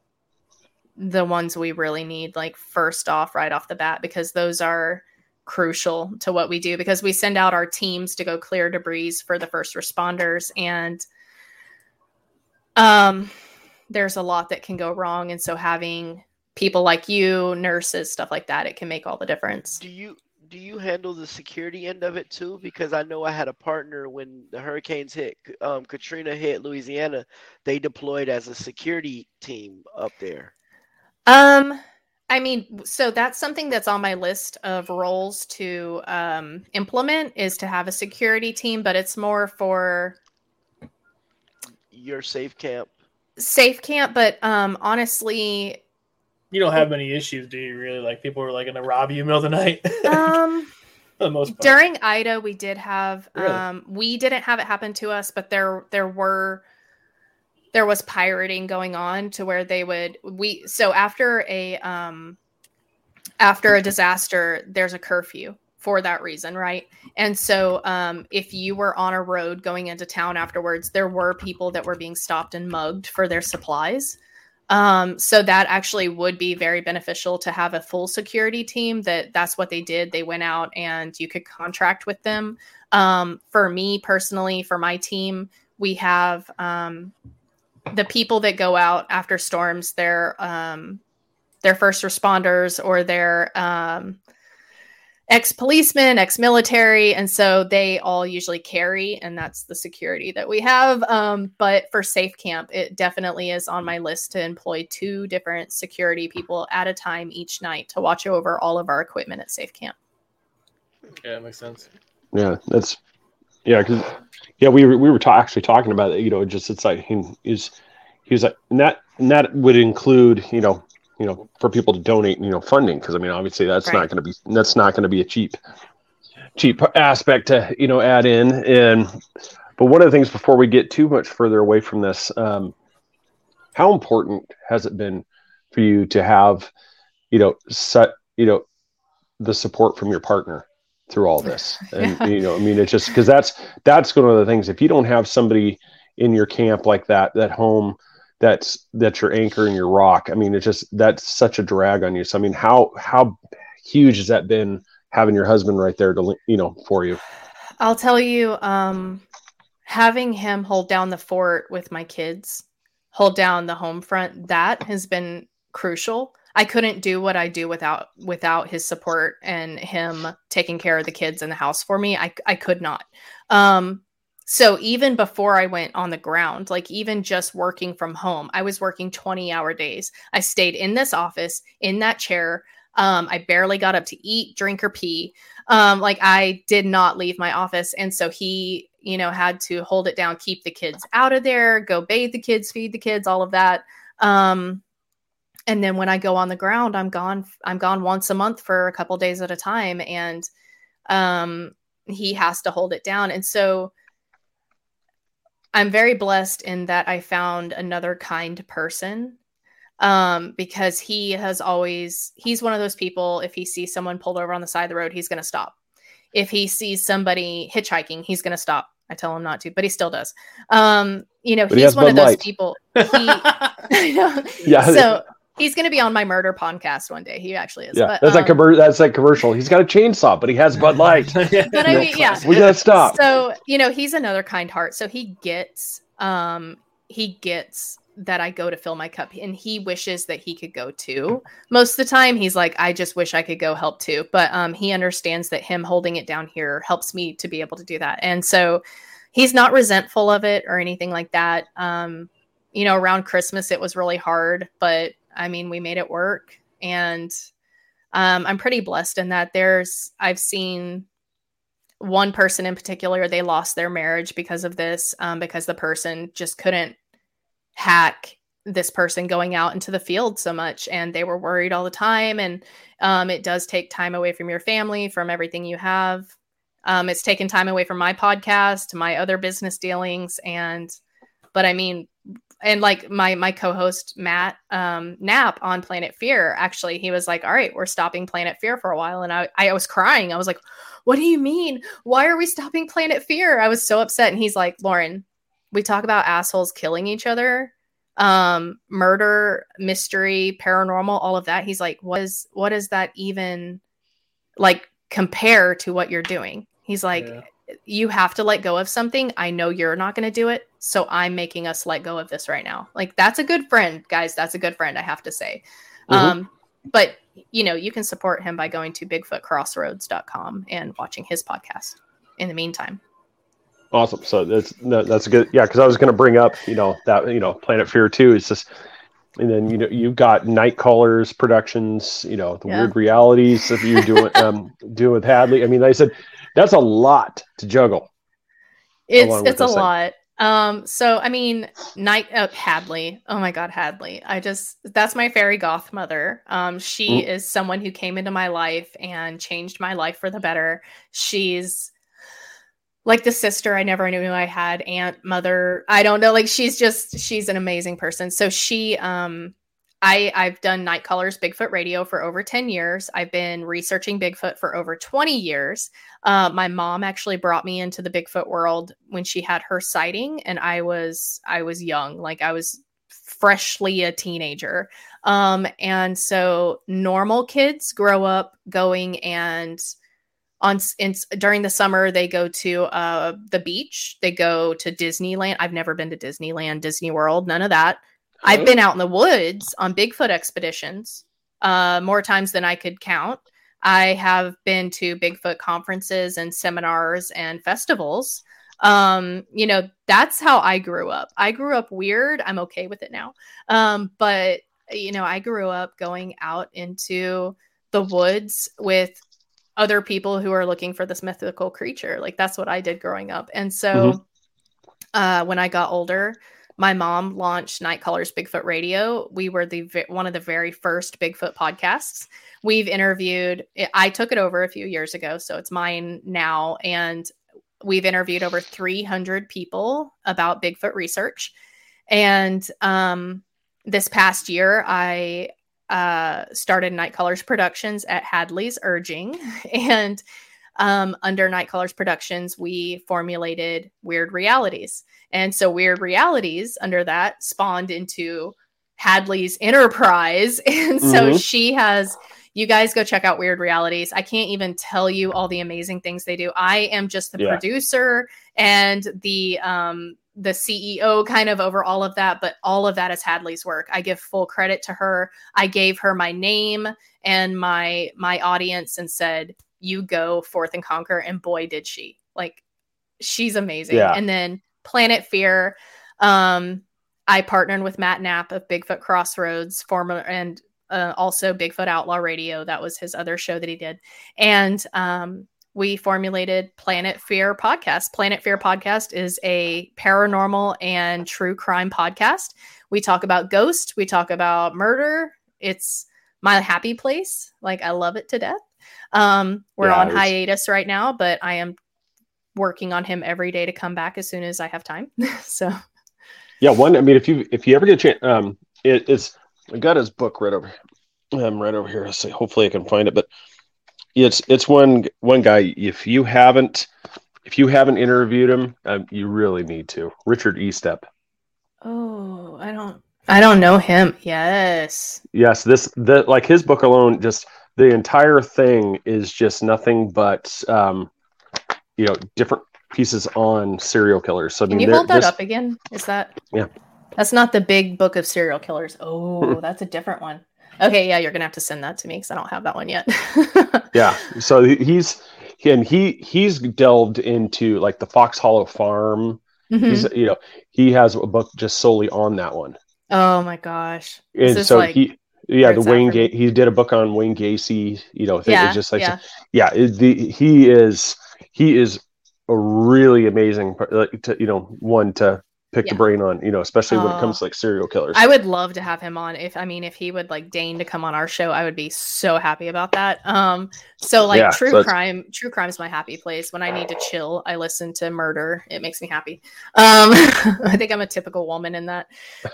the ones we really need, like first off, right off the bat, because those are crucial to what we do because we send out our teams to go clear debris for the first responders and um, there's a lot that can go wrong. And so having people like you, nurses, stuff like that, it can make all the difference. Do you do you handle the security end of it too? Because I know I had a partner when the hurricanes hit, um, Katrina hit Louisiana, they deployed as a security team up there. Um, I mean, so that's something that's on my list of roles to um, implement is to have a security team, but it's more for your safe camp? Safe camp, but um, honestly, you don't have many issues, do you? Really, like people are like going to rob you in the middle of the night. um, for the most part. during Ida, we did have really? um, we didn't have it happen to us, but there there were there was pirating going on to where they would we so after a um after a disaster there's a curfew for that reason, right? And so, um, if you were on a road going into town afterwards, there were people that were being stopped and mugged for their supplies. Um, so that actually would be very beneficial to have a full security team. That that's what they did. They went out and you could contract with them. Um, for me personally, for my team, we have um, the people that go out after storms. They're um, they're first responders or they're um, ex policemen, ex military. And so they all usually carry, and that's the security that we have. Um, but for Safe Camp, it definitely is on my list to employ two different security people at a time each night to watch over all of our equipment at Safe Camp. Yeah, that makes sense. Yeah, that's yeah, because yeah, we were, we were ta- actually talking about it. You know, just it's like he is he was like, and that and that would include you know you know for people to donate you know funding because I mean obviously that's Right. not going to be that's not going to be a cheap cheap aspect to you know add in and but one of the things before we get too much further away from this um, how important has it been for you to have you know set you know the support from your partner through all this and Yeah. you know i mean it's just because that's that's one of the things if you don't have somebody in your camp like that that home that's that's your anchor and your rock i mean it's just that's such a drag on you so i mean how how huge has that been having your husband right there to you know for you I'll tell you, um, having him hold down the fort with my kids, hold down the home front, that has been crucial. I couldn't do what I do without without his support and him taking care of the kids in the house for me. I I could not. Um, so even before I went on the ground, like even just working from home, I was working 20 hour days. I stayed in this office in that chair. Um, I barely got up to eat, drink, or pee. Um, like I did not leave my office. And so he, you know, had to hold it down, keep the kids out of there, go bathe the kids, feed the kids, all of that. Um, and then when I go on the ground, I'm gone. I'm gone once a month for a couple days at a time, and um, he has to hold it down. And so I'm very blessed in that I found another kind person um, because he has always he's one of those people. If he sees someone pulled over on the side of the road, he's going to stop. If he sees somebody hitchhiking, he's going to stop. I tell him not to, but he still does. Um, you know, But he's has one of those Light. people. He, I know. yeah So he's going to be on my murder podcast one day. He actually is. yeah but, that's um, that commer- that's that commercial he's got a chainsaw but he has bud light But I mean, yeah. we gotta stop So, you know, he's another kind heart. So he gets um he gets that I go to fill my cup and he wishes that he could go too. Most of the time he's like I just wish I could go help too. But um he understands that him holding it down here helps me to be able to do that. And so he's not resentful of it or anything like that. Um you know, around Christmas it was really hard, but I mean, we made it work. And um, I'm pretty blessed in that there's I've seen one person in particular they lost their marriage because of this um, because the person just couldn't hack this person going out into the field so much. And they were worried all the time. And um, it does take time away from your family from everything you have. Um, it's taken time away from my podcast my other business dealings. And but i mean and like my my co-host matt um, knapp on planet fear actually he was like all right we're stopping planet fear for a while and i i was crying. I was like what do you mean? Why are we stopping planet fear? I was so upset and he's like lauren we talk about assholes killing each other um murder mystery paranormal all of that. He's like what is what does that even like compare to what you're doing? He's like Yeah. you have to let go of something. I know you're not going to do it so i'm making us let go of this right now like that's a good friend guys that's a good friend i have to say Mhm. um but you know you can support him by going to bigfootcrossroads.com and watching his podcast in the meantime Awesome. So that's that, that's a good. Yeah, because I was going to bring up, you know, that you know, Planet Fear Two is just, and then you know, you've got Night Callers Productions, you know, the Yeah. weird realities that you're doing, um, doing with Hadley. I mean, like I said, that's a lot to juggle. It's it's a thing. lot. Um, so I mean, night uh, Hadley. Oh my God, Hadley. I just that's my fairy goth mother. Um, she Mm. is someone who came into my life and changed my life for the better. She's like the sister I never knew I had, aunt, mother. I don't know. Like she's just she's an amazing person. So she um I I've done Night Bigfoot Radio for over 10 years. I've been researching Bigfoot for over 20 years. Uh, my mom actually brought me into the Bigfoot world when she had her sighting, and I was I was young, like I was freshly a teenager. Um, and so normal kids grow up going and on in, during the summer they go to uh, the beach, they go to Disneyland. I've never been to Disneyland, Disney World, none of that. I've been out in the woods on Bigfoot expeditions uh, more times than I could count. I have been to Bigfoot conferences and seminars and festivals. Um, you know, that's how I grew up. I grew up weird. I'm okay with it now. Um, but you know, I grew up going out into the woods with other people who are looking for this mythical creature. Like that's what I did growing up. And so mm-hmm. uh, when I got older, my mom launched Night Callers Bigfoot Radio. We were the one of the very first Bigfoot podcasts. We've interviewed. I took it over a few years ago, so it's mine now, and we've interviewed over 300 people about Bigfoot research. And um, this past year, I uh, started Night Callers Productions at Hadley's urging. And um, under Night Callers Productions, we formulated Weird Realities. And so Weird Realities under that spawned into Hadley's Enterprise. And so mm-hmm. she has, you guys go check out Weird Realities. I can't even tell you all the amazing things they do. I am just the yeah. producer and the um the CEO kind of over all of that, but all of that is Hadley's work. I give full credit to her. I gave her my name and my my audience and said, "You go forth and conquer." And boy, did she! Like, she's amazing. Yeah. And then Planet Fear. Um, I partnered with Matt Knapp of Bigfoot Crossroads, former and uh, also Bigfoot Outlaw Radio. That was his other show that he did, and um, we formulated Planet Fear podcast. Planet Fear podcast is a paranormal and true crime podcast. We talk about ghost, we talk about murder. It's my happy place. Like I love it to death. Um, we're yeah, on was... hiatus right now, but I am working on him every day to come back as soon as I have time. so yeah, one. I mean, if you if you ever get a chance, um, it, it's I got his book right over. I'm right over here. Let's. Hopefully, I can find it. But it's it's one one guy. If you haven't if you haven't interviewed him, um, you really need to. Richard Estep. Oh, I don't I don't know him. Yes. Yes, this the like his book alone just the entire thing is just nothing but um you know different pieces on serial killers. So I Can mean, you hold that this, up again? Is that Yeah. That's not the big book of serial killers. Oh, that's a different one. Okay, yeah, you're gonna have to send that to me because I don't have that one yet. yeah, so he's and he he's delved into like the Fox Hollow Farm. Mm-hmm. He's you know he has a book just solely on that one. Oh my gosh! and so like, he yeah the Wayne Gacy he did a book on Wayne Gacy. You know, yeah, just like yeah, yeah it, the, he is he is a really amazing like to, you know one to pick yeah. the brain on, you know, especially when it comes to like serial killers. I would love to have him on. If I mean, if he would like deign to come on our show, I would be so happy about that. Um, so like yeah, true so crime, true crime is my happy place. When I need to chill, I listen to murder. It makes me happy. Um, I think I'm a typical woman in that.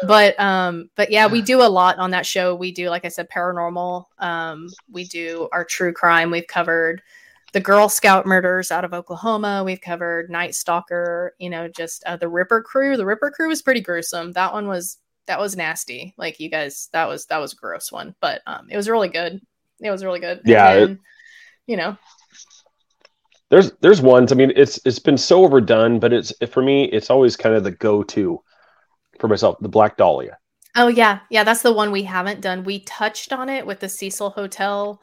But um, but yeah, we do a lot on that show. We do, like I said, paranormal. Um, we do our true crime. We've covered the Girl Scout murders out of Oklahoma. We've covered Night Stalker, you know, just uh, the Ripper Crew. The Ripper Crew was pretty gruesome. That one was that was nasty. Like you guys, that was that was a gross one, but um, it was really good. It was really good. Yeah, then, it, you know. There's there's ones. I mean, it's it's been so overdone, but it's for me, it's always kind of the go to for myself. The Black Dahlia. Oh yeah, yeah, that's the one we haven't done. We touched on it with the Cecil Hotel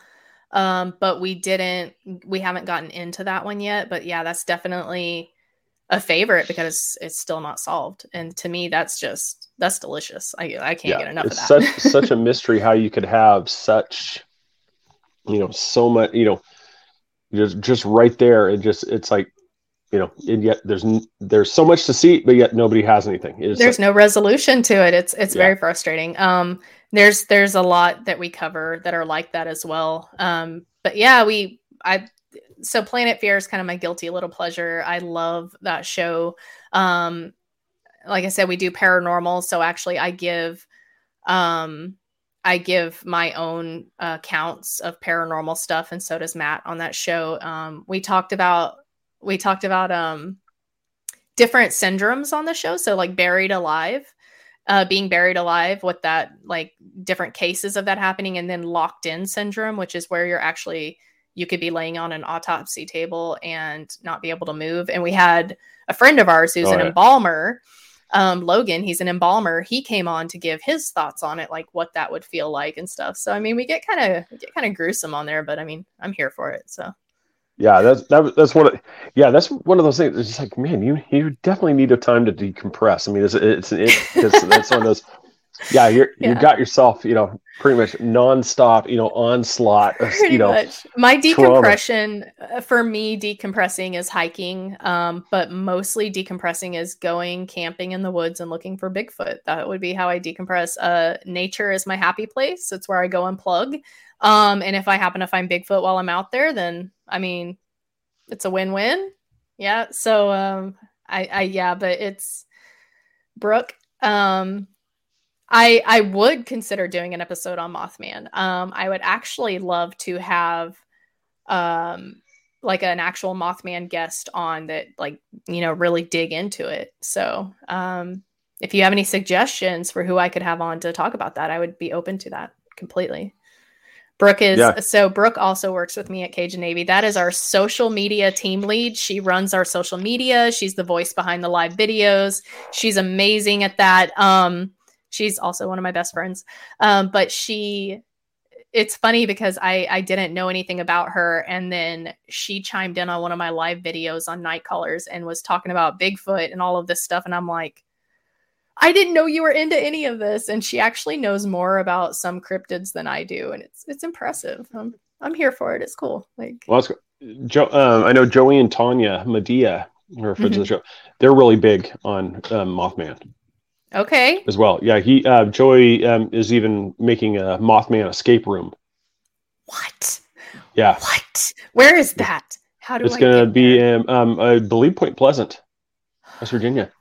um, but we didn't, we haven't gotten into that one yet. But yeah, that's definitely a favorite because it's still not solved. And to me, that's just, that's delicious. I, I can't yeah, get enough of that. such, such a mystery how you could have such, you know, so much, you know, just, just right there. It just, it's like, you know, and yet there's there's so much to see, but yet nobody has anything. It's there's like, no resolution to it. It's it's yeah. very frustrating. Um, there's there's a lot that we cover that are like that as well. Um, but yeah, we I so Planet Fear is kind of my guilty little pleasure. I love that show. Um, like I said, we do paranormal, so actually I give um I give my own uh, of paranormal stuff, and so does Matt on that show. Um, we talked about we talked about um different syndromes on the show, so like buried alive uh, being buried alive with that like different cases of that happening and then locked in syndrome which is where you're actually you could be laying on an autopsy table and not be able to move. And we had a friend of ours who's oh, an yeah. embalmer um, logan he's an embalmer. He came on to give his thoughts on it like what that would feel like and stuff. So i mean we get kind of get kind of gruesome on there but i mean i'm here for it so. Yeah, that's that, that's what Of, yeah, that's one of those things. It's just like, man, you you definitely need a time to decompress. I mean, it's it's, it's, it's that's one of those. yeah, you're yeah. you got yourself, you know, pretty much nonstop, you know, onslaught of pretty you know much. my decompression trauma. Uh, for me, decompressing is hiking, um, but mostly decompressing is going camping in the woods and looking for Bigfoot. That would be how I decompress. Uh, nature is my happy place. It's where I go and plug. Um, and if I happen to find Bigfoot while I'm out there, then I mean, it's a win-win. Yeah. So um, I, I yeah, but it's Brooke. Um, I I would consider doing an episode on Mothman. Um, I would actually love to have um like an actual Mothman guest on that like you know really dig into it. So um if you have any suggestions for who I could have on to talk about that, I would be open to that completely. Brooke is yeah. so Brooke also works with me at Cajun Navy. That is our social media team lead. She runs our social media. She's the voice behind the live videos. She's amazing at that. Um she's also one of my best friends. Um, but she, it's funny because I I didn't know anything about her, and then she chimed in on one of my live videos on Night Callers and was talking about Bigfoot and all of this stuff, and I'm like. I didn't know you were into any of this, and she actually knows more about some cryptids than I do, and it's it's impressive. I'm I'm here for it. It's cool. Like, well, Joe, um, I know Joey and Tanya Medea, her friends mm-hmm. of the show. They're really big on um, Mothman. Okay. As well, yeah. He uh, Joey um, is even making a Mothman escape room. What? Yeah. What? Where is that? How do it's going to be? Um, um, I believe Point Pleasant, West Virginia.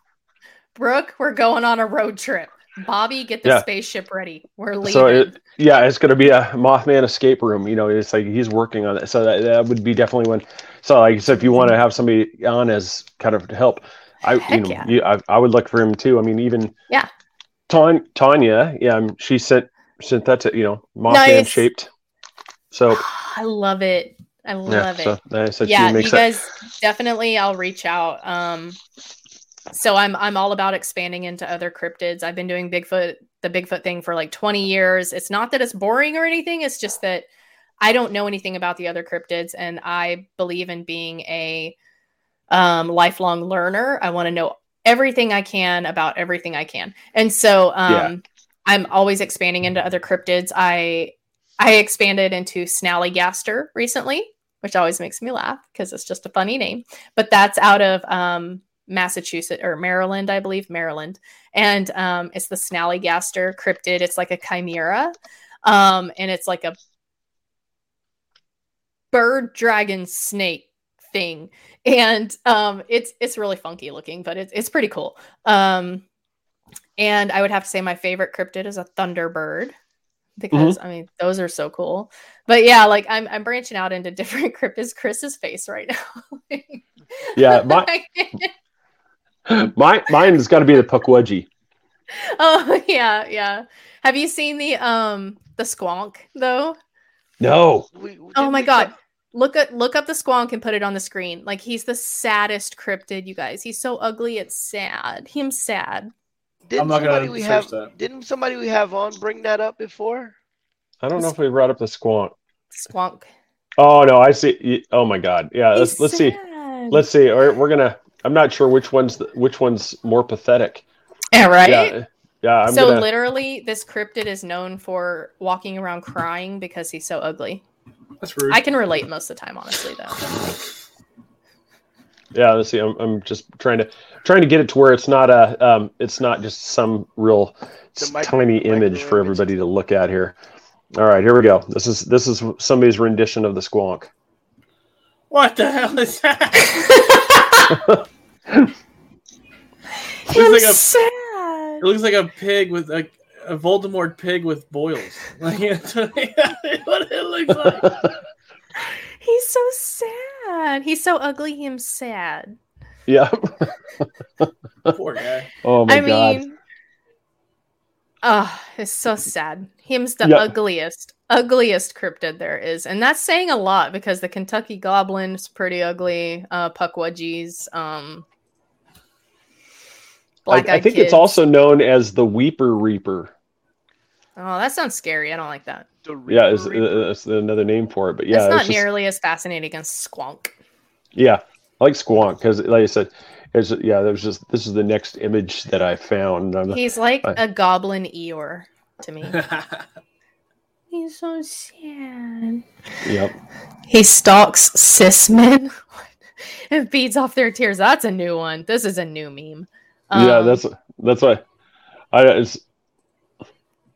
Brooke, we're going on a road trip. Bobby, get the yeah. spaceship ready. We're leaving. So it, yeah, it's going to be a Mothman escape room. You know, it's like he's working on it. So that, that would be definitely one. So like I said, if you want to have somebody on as kind of to help, I Heck you know yeah. you, I, I would look for him too. I mean, even yeah, Tanya, yeah, um, she sent sent that to you know Mothman nice. shaped. So I love it. I love yeah, it. So, yeah, you guys definitely. I'll reach out. Um, so I'm I'm all about expanding into other cryptids. I've been doing Bigfoot the Bigfoot thing for like 20 years. It's not that it's boring or anything. It's just that I don't know anything about the other cryptids, and I believe in being a um, lifelong learner. I want to know everything I can about everything I can. And so um, yeah. I'm always expanding into other cryptids. I I expanded into Snallygaster recently, which always makes me laugh because it's just a funny name. But that's out of um, Massachusetts or Maryland, I believe, Maryland. And um, it's the Snallygaster cryptid. It's like a chimera. Um, and it's like a bird dragon snake thing and um it's it's really funky looking but it's it's pretty cool um and i would have to say my favorite cryptid is a thunderbird because mm-hmm. i mean those are so cool but yeah like i'm i'm branching out into different cryptids chris's face right now yeah my my mine's got to be the pukwudgie oh yeah yeah have you seen the um the squonk though no oh my god Look at look up the squonk and put it on the screen. Like he's the saddest cryptid, you guys. He's so ugly, it's sad. Him sad. Didn't somebody we have that. didn't somebody we have on bring that up before? I don't know if we brought up the squonk. Squonk. Oh no, I see. Oh my god. Yeah, let's let's see. Let's see. All right, we're gonna. I'm not sure which one's the, which one's more pathetic. Yeah, right. Yeah, yeah. I'm so gonna... literally, this cryptid is known for walking around crying because he's so ugly. That's rude. I can relate most of the time, honestly, though. Yeah, let's see. I'm, I'm just trying to trying to get it to where it's not a um, it's not just some real tiny image for everybody to look at here. All right, here we go. This is this is somebody's rendition of the squonk. What the hell is that? it looks like a, sad. It looks like a pig with a a Voldemort pig with boils. Like what it looks like. He's so sad. He's so ugly. Him sad. Yeah. Poor guy. Oh my I god. Mean, oh, it's so sad. Him's the yep. ugliest, ugliest cryptid there is, and that's saying a lot because the Kentucky Goblin is pretty ugly. Uh, Pukwudgies, um, I, I, think kids. it's also known as the Weeper Reaper. Oh, that sounds scary. I don't like that. Yeah, it's, it's, another name for it, but yeah, it's not it's nearly just... as fascinating as Squonk. Yeah, I like Squonk because, like I said, There's, yeah, there's just this is the next image that I found. I'm, He's like I, a goblin Eeyore to me. He's so sad. Yep. He stalks cis men and feeds off their tears. That's a new one. This is a new meme. Um, yeah, that's that's why I it's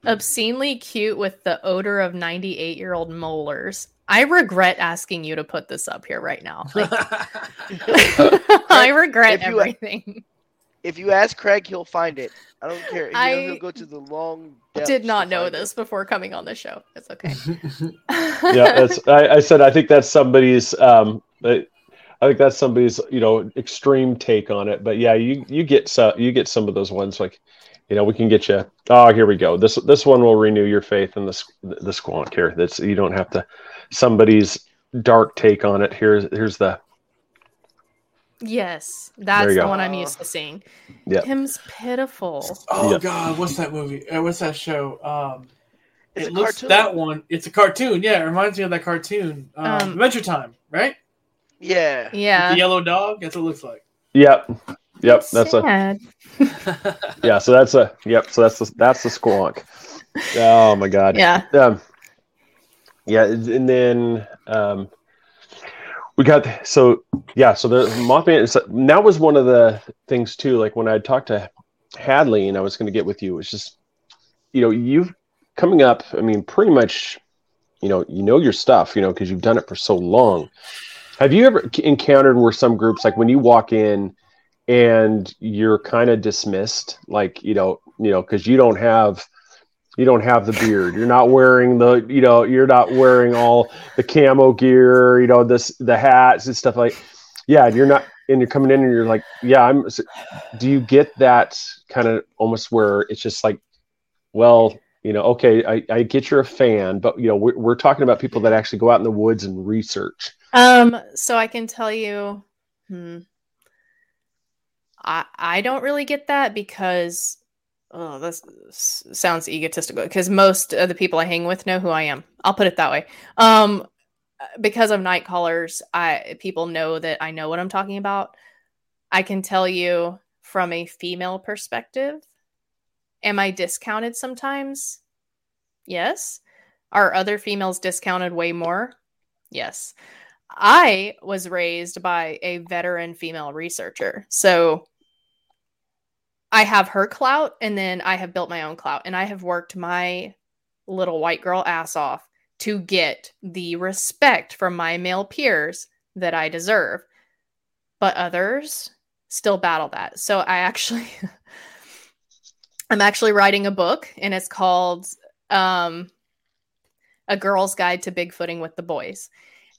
obscenely cute with the odor of 98 year old molars. I regret asking you to put this up here right now. Like, I regret if you, everything. If you ask Craig, he'll find it. I don't care. He'll, I he'll go to the long. Did not know this it. before coming on the show. It's okay. yeah, that's. I, I, said I think that's somebody's. Um, I think that's somebody's you know extreme take on it. But yeah, you you get so you get some of those ones like you know, we can get you. Oh, here we go. This this one will renew your faith in the the squonk here. That's you don't have to somebody's dark take on it. Here's here's the. Yes, that's the go. one I'm used to seeing. Yeah, Tim's pitiful. Oh yep. God, what's that movie? Uh, what's that show? Um, it looks cartoon. that one. It's a cartoon. Yeah, it reminds me of that cartoon. Um, um Adventure Time, right? Yeah. Yeah. The yellow dog. That's what it looks like. Yep. Yep. That's, that's a. yeah, so that's a yep. So that's the that's the squonk. Oh my god. Yeah. Um, yeah, and then um, we got so yeah. So the Mothman. So that was one of the things too. Like when I talked to Hadley and I was going to get with you, it's just you know you've coming up. I mean, pretty much, you know, you know your stuff. You know because you've done it for so long. Have you ever encountered where some groups like when you walk in and you're kind of dismissed like you know you know because you don't have you don't have the beard. You're not wearing the you know you're not wearing all the camo gear you know this the hats and stuff like yeah you're not and you're coming in and you're like yeah i'm do you get that kind of almost where it's just like well you know okay i, I get you're a fan but you know we're, we're talking about people that actually go out in the woods and research um so i can tell you hmm I I don't really get that because oh this sounds egotistical because most of the people I hang with know who I am. I'll put it that way. Um because of night callers, I people know that I know what I'm talking about. I can tell you from a female perspective, am I discounted sometimes? Yes. Are other females discounted way more? Yes. I was raised by a veteran female researcher. So I have her clout and then I have built my own clout and I have worked my little white girl ass off to get the respect from my male peers that I deserve. But others still battle that. So I actually I'm actually writing a book and it's called um A Girl's Guide to Bigfooting with the Boys.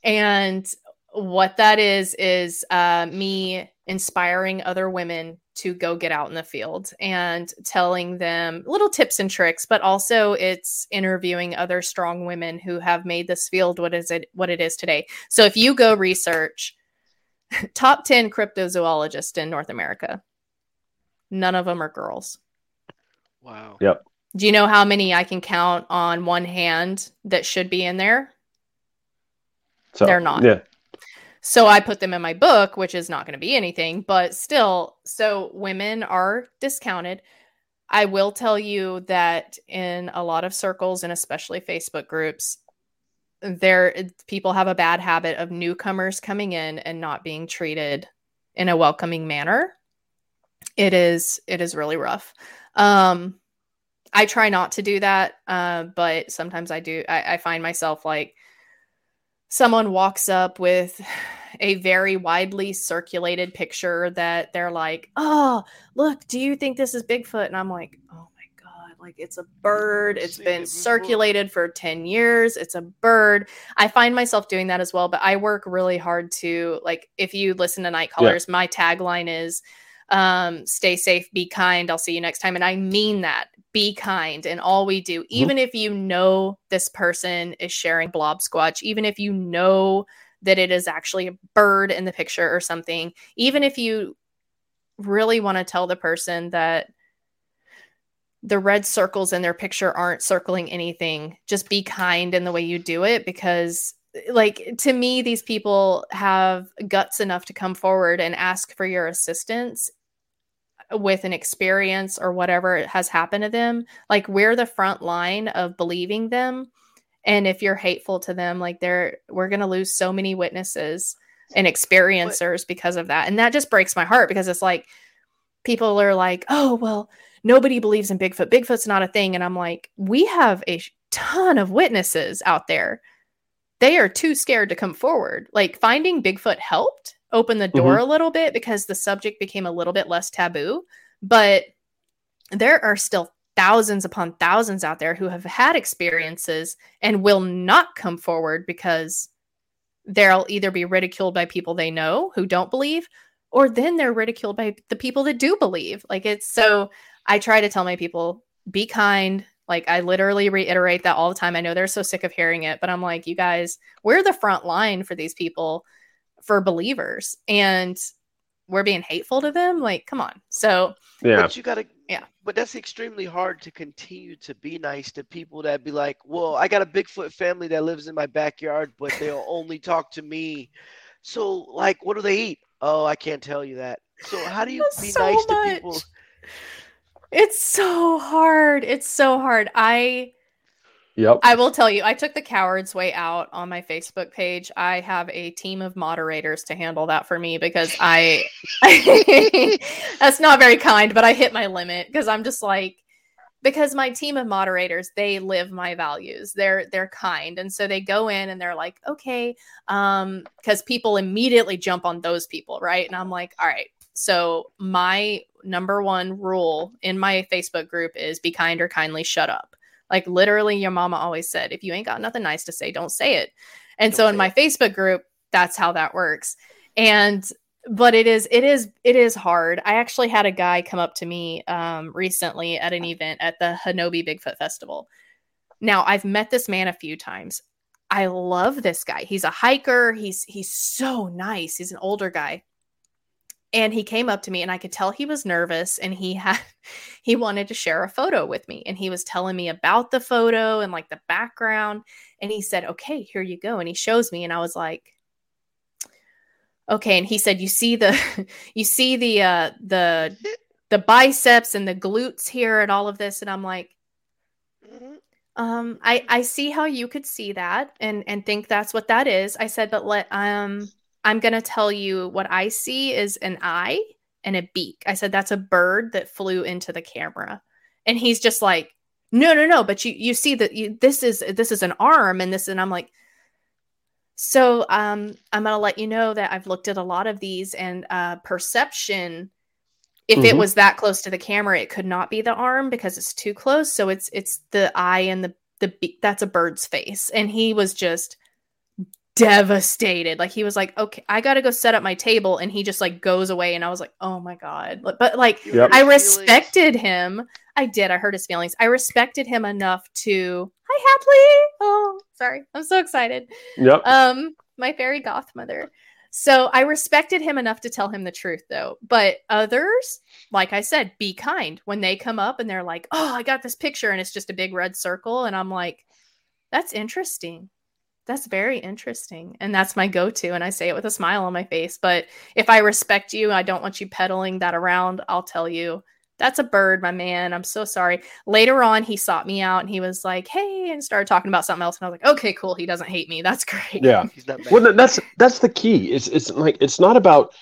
And what that is is uh, me inspiring other women to go get out in the field and telling them little tips and tricks but also it's interviewing other strong women who have made this field what is it what it is today. So if you go research top 10 cryptozoologists in north america none of them are girls. Wow. Yep. Do you know how many i can count on one hand that should be in there so, they're not yeah so I put them in my book, which is not going to be anything, but still, so women are discounted. I will tell you that in a lot of circles and especially Facebook groups, there people have a bad habit of newcomers coming in and not being treated in a welcoming manner. It is it is really rough. Um I try not to do that, uh, but sometimes I do. I, I find myself like someone walks up with a very widely circulated picture that they're like, "Oh, look, do you think this is Bigfoot?" And I'm like, "Oh my god, like it's a bird. It's been circulated for 10 years. It's a bird." I find myself doing that as well, but I work really hard to like if you listen to Night Callers, yeah. my tagline is um stay safe be kind i'll see you next time and i mean that be kind in all we do mm-hmm. even if you know this person is sharing blob squatch even if you know that it is actually a bird in the picture or something even if you really want to tell the person that the red circles in their picture aren't circling anything just be kind in the way you do it because like to me these people have guts enough to come forward and ask for your assistance with an experience or whatever has happened to them like we're the front line of believing them. And if you're hateful to them like they're we're going to lose so many witnesses and experiencers because of that. And that just breaks my heart because it's like people are like oh well nobody believes in bigfoot. Bigfoot's not a thing. And i'm like we have a ton of witnesses out there. They are too scared to come forward. Like finding bigfoot helped open the door mm-hmm. a little bit because the subject became a little bit less taboo but there are still thousands upon thousands out there who have had experiences and will not come forward because they'll either be ridiculed by people they know who don't believe or then they're ridiculed by the people that do believe. Like it's so i try to tell my people be kind. Like i literally reiterate that all the time. I know they're so sick of hearing it but i'm like you guys we're the front line for these people for believers and we're being hateful to them like come on. So yeah. But you gotta yeah. but that's extremely hard to continue to be nice to people that be like well i got a bigfoot family that lives in my backyard but they'll only talk to me. So like what do they eat? Oh i can't tell you that. So how do you that's be so nice much. to people? It's so hard. It's so hard. I Yep. I will tell you, I took the coward's way out on my Facebook page. I have a team of moderators to handle that for me because I that's not very kind, but I hit my limit because I'm just like because my team of moderators, they live my values. They're they're kind. And so they go in and they're like, "Okay, um because people immediately jump on those people, right? And I'm like, "All right, so my number one rule in my Facebook group is be kind or kindly shut up. Like literally, your mama always said, if you ain't got nothing nice to say, don't say it. And don't so in my it. Facebook group, that's how that works. And but it is it is it is hard. I actually had a guy come up to me um, recently at an event at the Honobia Bigfoot Festival. Now I've met this man a few times. I love this guy. He's a hiker. He's he's so nice. He's an older guy and he came up to me and i could tell he was nervous and he had he wanted to share a photo with me and he was telling me about the photo and like the background and he said okay here you go and he shows me and i was like okay and he said you see the you see the uh the the biceps and the glutes here and all of this and i'm like mm-hmm. um i i see how you could see that and and think that's what that is i said but let um I'm going to tell you what I see is an eye and a beak. I said, that's a bird that flew into the camera. And he's just like, no, no, no. But you, you see that you, this is, this is an arm and this, and I'm like, so um, I'm going to let you know that I've looked at a lot of these and uh, perception, if mm-hmm. it was that close to the camera, it could not be the arm because it's too close. So it's, it's the eye and the, the beak. That's a bird's face. And he was just, devastated. Like he was like, "Okay, I got to go set up my table," and he just like goes away. And I was like, "Oh my god!" But like, yep. I respected him. I did. I hurt his feelings. I respected him enough to. Hi, Hadley. Oh, sorry. I'm so excited. Yep. Um, my fairy goth mother. So I respected him enough to tell him the truth, though. But others, like I said, be kind when they come up and they're like, "Oh, I got this picture," and it's just a big red circle, and I'm like, "That's interesting." That's very interesting and that's my go-to and i say it with a smile on my face but if i respect you i don't want you peddling that around i'll tell you that's a bird my man i'm so sorry. Later on he sought me out and he was like hey and started talking about something else and i was like okay cool he doesn't hate me that's great. Yeah. Well that's that's the key it's it's like it's not about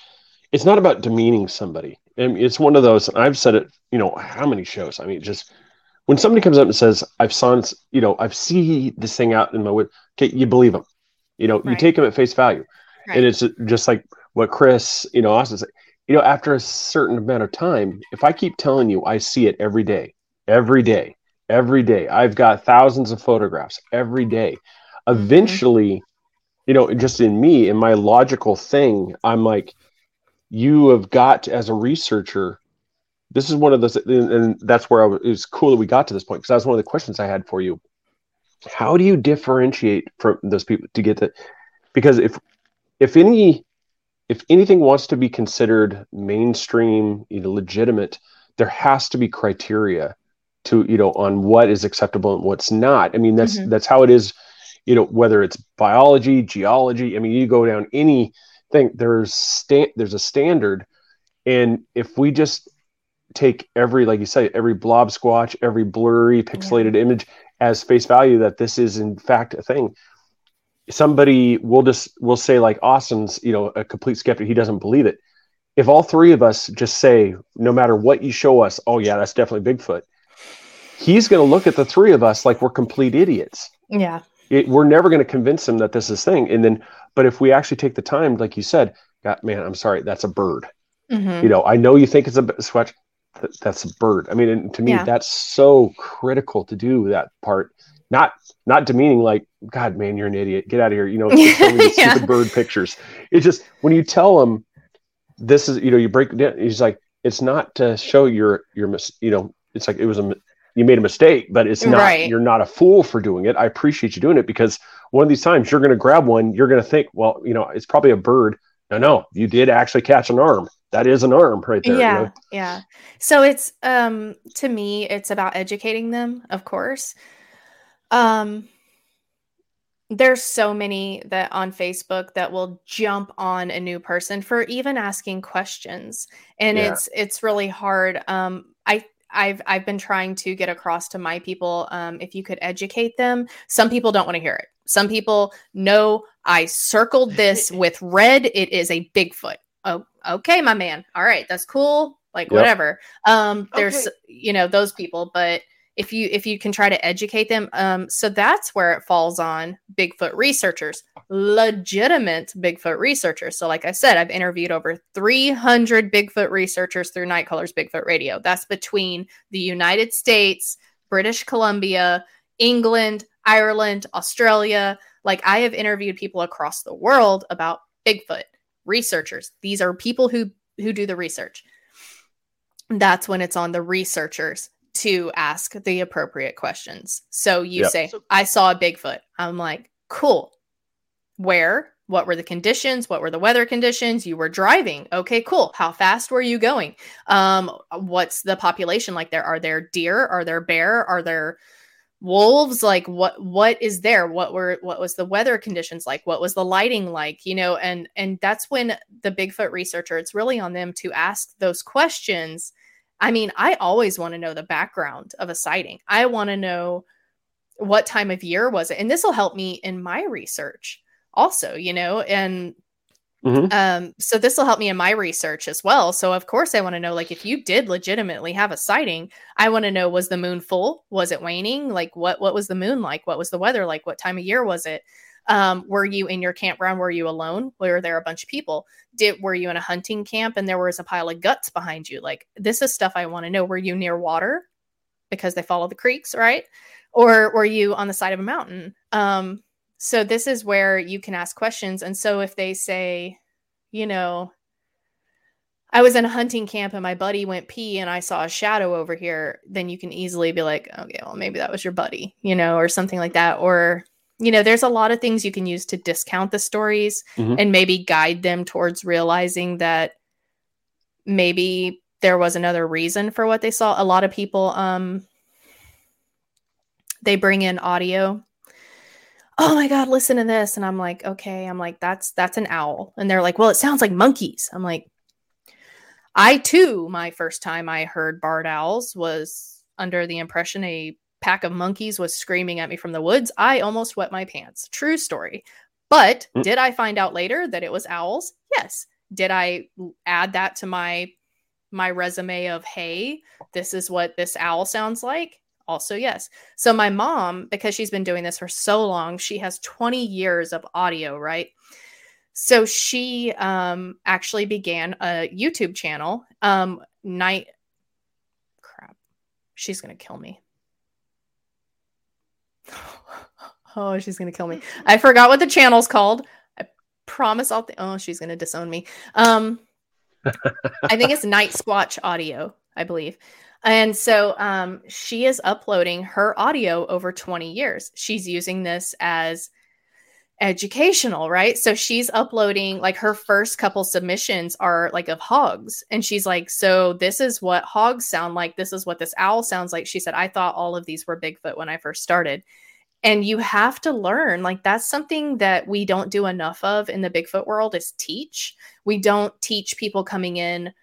it's not about demeaning somebody I mean, it's one of those i've said it you know how many shows i mean just when somebody comes up and says, "I've saw, you know, I've see this thing out in my wood," okay, you believe them. You know, right. you take them at face value, right. and it's just like what Chris, you know, also said. You know, after a certain amount of time, if I keep telling you I see it every day, every day, every day, I've got thousands of photographs every day. Mm-hmm. Eventually, you know, just in me, in my logical thing, I'm like, you have got as a researcher this is one of those, and that's where I was, it was cool that we got to this point because that was one of the questions I had for you. How do you differentiate from those people to get that? Because if if any if anything wants to be considered mainstream, you know, legitimate, there has to be criteria to you know on what is acceptable and what's not. I mean, that's mm-hmm. that's how it is you know, whether it's biology, geology. I mean, you go down anything. There's sta- there's a standard, and if we just take every, like you say, every blob squatch, every blurry pixelated yeah. image as face value that this is in fact a thing, somebody will just will say like Austin's, you know, a complete skeptic. He doesn't believe it. If all three of us just say, no matter what you show us, oh yeah, that's definitely Bigfoot. He's going to look at the three of us like we're complete idiots. Yeah. It, we're never going to convince him that this is thing. And then, but if we actually take the time, like you said, God, man, I'm sorry, that's a bird. Mm-hmm. You know, I know you think it's a squatch. That's a bird. I mean, to me, yeah. that's so critical to do that part not not demeaning like god man you're an idiot get out of here you know yeah. stupid bird pictures it's just when you tell them this is you know you break it down he's like it's not to show your your mis you know it's like it was a you made a mistake but it's not right. you're not a fool for doing it i appreciate you doing it because one of these times you're going to grab one you're going to think well you know it's probably a bird no no you did actually catch an arm that is an arm right there yeah you know? yeah so it's um to me it's about educating them of course um there's so many that on Facebook that will jump on a new person for even asking questions. And yeah. it's it's really hard. Um I I've I've been trying to get across to my people um if you could educate them. Some people don't want to hear it. Some people know I circled this with red. It is a Bigfoot. Oh, okay, my man. All right, that's cool. Like yep. whatever. Um there's okay. you know those people, but if you if you can try to educate them um, so that's where it falls on bigfoot researchers legitimate bigfoot researchers so like i said i've interviewed over 300 bigfoot researchers through nightcallers bigfoot radio that's between the united states british columbia england ireland australia like i have interviewed people across the world about bigfoot researchers these are people who who do the research that's when it's on the researchers to ask the appropriate questions. So you yep. say, I saw a Bigfoot. I'm like, cool. Where? What were the conditions? What were the weather conditions? You were driving. Okay, cool. How fast were you going? Um, what's the population like there? Are there deer? Are there bear? Are there wolves? Like what what is there? What were what was the weather conditions like? What was the lighting like? You know, and and that's when the Bigfoot researcher, it's really on them to ask those questions I mean, I always want to know the background of a sighting. I want to know what time of year was it, and this will help me in my research also. You know, and mm-hmm. um, so this will help me in my research as well. So of course, I want to know like if you did legitimately have a sighting, I want to know was the moon full? Was it waning? Like what what was the moon like? What was the weather like? What time of year was it? Um, were you in your campground? Were you alone? Were there a bunch of people? Did were you in a hunting camp and there was a pile of guts behind you? Like this is stuff I want to know. Were you near water because they follow the creeks, right? Or were you on the side of a mountain? Um, so this is where you can ask questions. And so if they say, you know, I was in a hunting camp and my buddy went pee and I saw a shadow over here, then you can easily be like, okay, well, maybe that was your buddy, you know, or something like that. Or you know, there's a lot of things you can use to discount the stories mm-hmm. and maybe guide them towards realizing that maybe there was another reason for what they saw. A lot of people, um, they bring in audio. Oh my god, listen to this, and I'm like, okay, I'm like, that's that's an owl, and they're like, well, it sounds like monkeys. I'm like, I too, my first time I heard barred owls was under the impression a pack of monkeys was screaming at me from the woods, I almost wet my pants. True story. But mm. did I find out later that it was owls? Yes. Did I add that to my my resume of hey, this is what this owl sounds like? Also, yes. So my mom, because she's been doing this for so long, she has 20 years of audio, right? So she um actually began a YouTube channel. Um night crap. She's going to kill me. Oh, she's gonna kill me. I forgot what the channel's called. I promise I'll. Th- oh, she's gonna disown me. Um, I think it's Night Squatch Audio, I believe. And so um, she is uploading her audio over 20 years. She's using this as educational, right? So she's uploading like her first couple submissions are like of hogs. And she's like, So this is what hogs sound like. This is what this owl sounds like. She said, I thought all of these were Bigfoot when I first started and you have to learn like that's something that we don't do enough of in the bigfoot world is teach we don't teach people coming in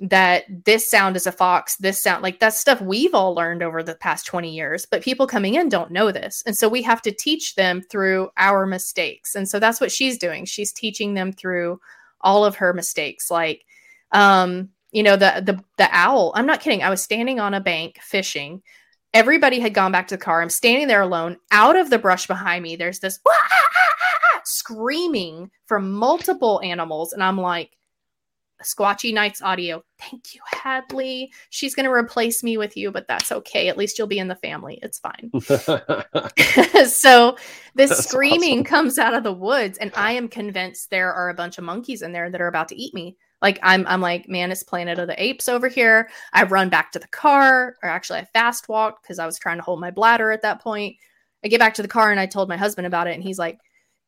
that this sound is a fox this sound like that's stuff we've all learned over the past 20 years but people coming in don't know this and so we have to teach them through our mistakes and so that's what she's doing she's teaching them through all of her mistakes like um you know the the the owl i'm not kidding i was standing on a bank fishing Everybody had gone back to the car. I'm standing there alone. Out of the brush behind me, there's this screaming from multiple animals. And I'm like, Squatchy Nights audio. Thank you, Hadley. She's going to replace me with you, but that's okay. At least you'll be in the family. It's fine. so this that's screaming awesome. comes out of the woods, and I am convinced there are a bunch of monkeys in there that are about to eat me. Like I'm I'm like, man, it's Planet of the Apes over here. I run back to the car, or actually I fast walked because I was trying to hold my bladder at that point. I get back to the car and I told my husband about it, and he's like,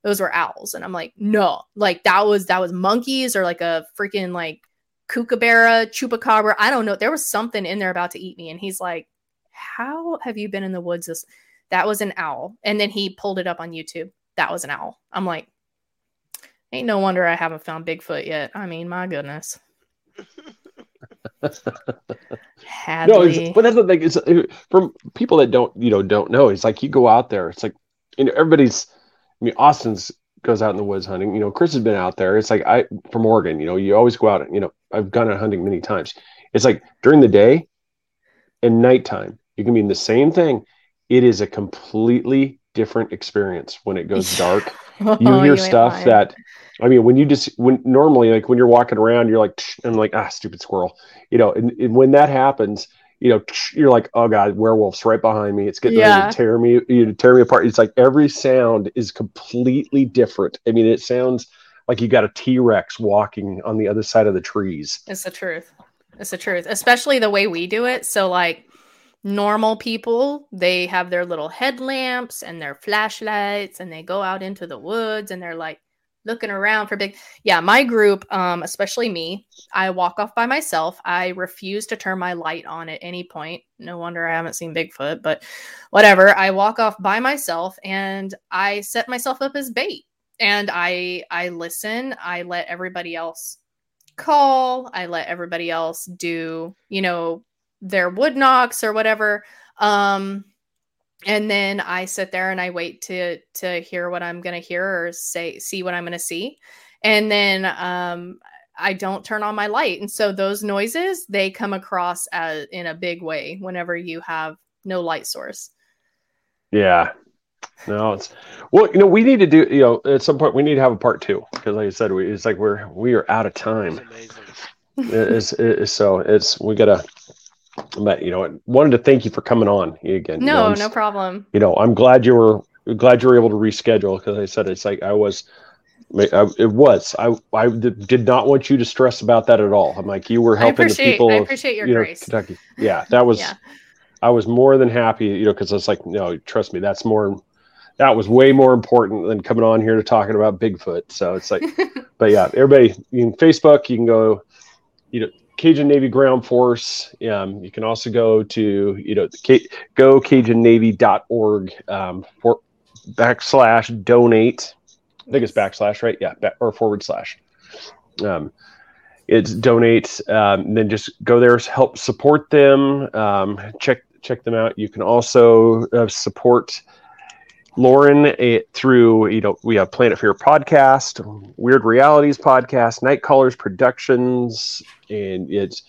those were owls. And I'm like, no, like that was that was monkeys or like a freaking like kookaburra, chupacabra. I don't know. There was something in there about to eat me. And he's like, How have you been in the woods this that was an owl. And then he pulled it up on YouTube. That was an owl. I'm like, Ain't no wonder I haven't found Bigfoot yet. I mean, my goodness. No, but that's the thing. Is uh, from people that don't, you know, don't know. It's like you go out there. It's like, you know, everybody's. I mean, Austin's goes out in the woods hunting. You know, Chris has been out there. It's like I from Oregon. You know, you always go out. You know, I've gone out hunting many times. It's like during the day and nighttime, you can be in the same thing. It is a completely different experience when it goes dark. you hear you stuff that I mean, when you just when normally like when you're walking around, you're like, I'm like, ah, stupid squirrel, you know. And, and, when that happens, you know, you're like, oh god, werewolf's right behind me. It's getting yeah. ready to tear me, you know, tear me apart. It's like every sound is completely different. I mean, it sounds like you got a T Rex walking on the other side of the trees. It's the truth. It's the truth, especially the way we do it. So like normal people they have their little headlamps and their flashlights and they go out into the woods and they're like looking around for big yeah my group um especially me i walk off by myself. I refuse to turn my light on at any point. No wonder i haven't seen bigfoot but whatever. I walk off by myself and i set myself up as bait. And i i listen. I let everybody else call. I let everybody else do you know their wood knocks or whatever. Um and then I sit there and I wait to to hear what I'm going to hear or say see what I'm going to see, and then um, I don't turn on my light, and so those noises they come across as in a big way whenever you have no light source. Yeah, no, it's well, you know, we need to do you know at some point we need to have a part two. Because like I said, we, it's like we're we are out of time. It's, it's so it's we gotta but you know, wanted to thank you for coming on again. No, you know, no problem. You know, I'm glad you were glad you were able to reschedule because I said it's like I was. it was. I I did not want you to stress about that at all. I'm like you were helping the people. I appreciate your you know, grace. Kentucky. Yeah, that was. yeah. I was more than happy, you know, because it's like, no, trust me, that's more. That was way more important than coming on here to talking about Bigfoot. So it's like, but yeah, everybody, you can Facebook, you can go, you know, Cajun Navy Ground Force. Um, you can also go to you know K- go CajunNavy.org um, for backslash donate. I think it's backslash, right? Yeah, back, or forward slash. Um, it's donate. Um, then just go there, help support them. Um, check check them out. You can also uh, support Lauren it, through you know we have Planet Fear podcast, Weird Realities podcast, Night Callers Productions, and it's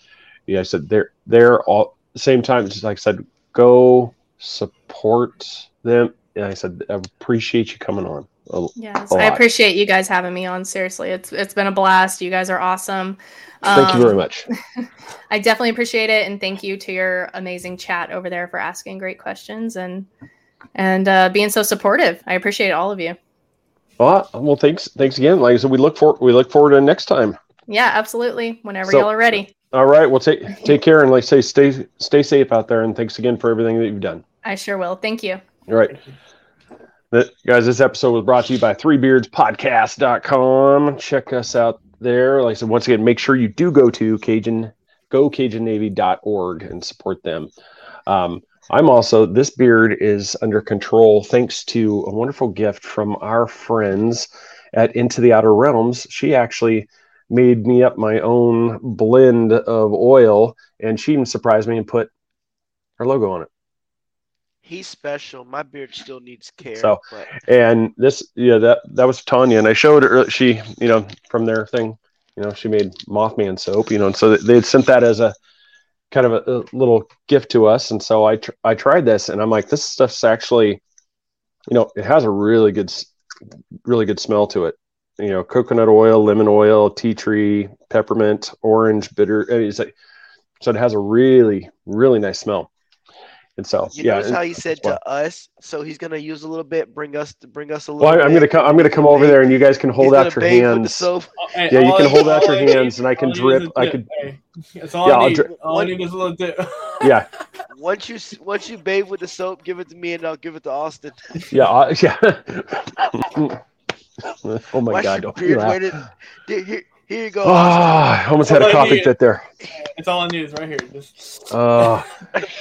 yeah I said they're they're all same time. Just like I said, go support them. And I said I appreciate you coming on. A, yes, a I appreciate you guys having me on. Seriously, it's it's been a blast. You guys are awesome. Thank um, you very um, much. I definitely appreciate it, and thank you to your amazing chat over there for asking great questions and and uh, being so supportive. I appreciate all of you. Well, well, thanks, thanks again. Like I said, we look for we look forward to next time. Yeah, absolutely. Whenever so, y'all are ready. All right. Well, take take care and like say stay stay safe out there. And thanks again for everything that you've done. I sure will. Thank you. All right. guys, this episode was brought to you by threebeardspodcast.com. Check us out there. Like I said, once again, make sure you do go to Cajun, go CajunNavy.org and support them. Um, I'm also, this beard is under control thanks to a wonderful gift from our friends at Into the Outer Realms. She actually made me up my own blend of oil and she even surprised me and put her logo on it. He's special. My beard still needs care. So, but... and this, yeah, that that was Tanya, and I showed her. She, you know, from their thing, you know, she made Mothman soap, you know, and so they had sent that as a kind of a, a little gift to us, and so I tr- I tried this, and I'm like, this stuff's actually, you know, it has a really good, really good smell to it. You know, coconut oil, lemon oil, tea tree, peppermint, orange, bitter. I mean, so it has a really, really nice smell. And so, you yeah, notice how he said to us, so he's gonna use a little bit, bring us, bring us a little. Well, I'm gonna come. I'm gonna come over there, and you guys can hold out your hands. Yeah, you can hold out your hands, and I can drip. I could. That's all yeah, I need. Dri- all I need is a little dip. yeah. Once you once you bathe with the soap, give it to me, and I'll give it to Austin. Yeah, uh, yeah. oh my Wash god! Don't waited, here, here you go. Oh, I almost had a coffee fit there. It's all I need is right here. Just... Uh,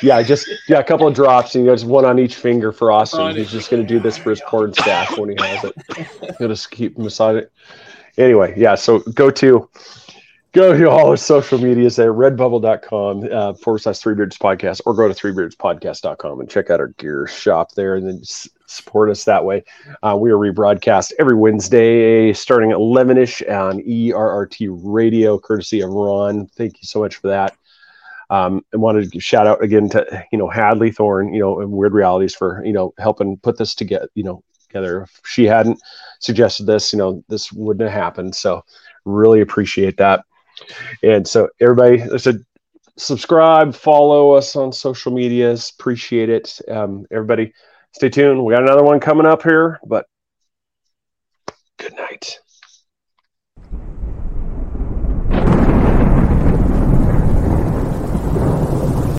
yeah, just yeah, a couple of drops, and you just one on each finger for Austin. He's just going to do this for his corn stash when he has it. He'll just keep massaging it. Anyway, yeah. So go to go to all our social medias there, redbubble.com uh, forward slash three beards podcast, or go to threebeardspodcast.com and check out our gear shop there and then support us that way. Uh, we are rebroadcast every Wednesday starting at 11 ish on ERRT radio, courtesy of Ron. Thank you so much for that. Um, and wanted to shout out again to you know Hadley Thorne, you know, Weird Realities for you know helping put this together. You know, together. If she hadn't suggested this, you know, this wouldn't have happened. So really appreciate that. And so everybody, I said, subscribe, follow us on social medias. Appreciate it. Um, everybody, stay tuned. We got another one coming up here, but good night.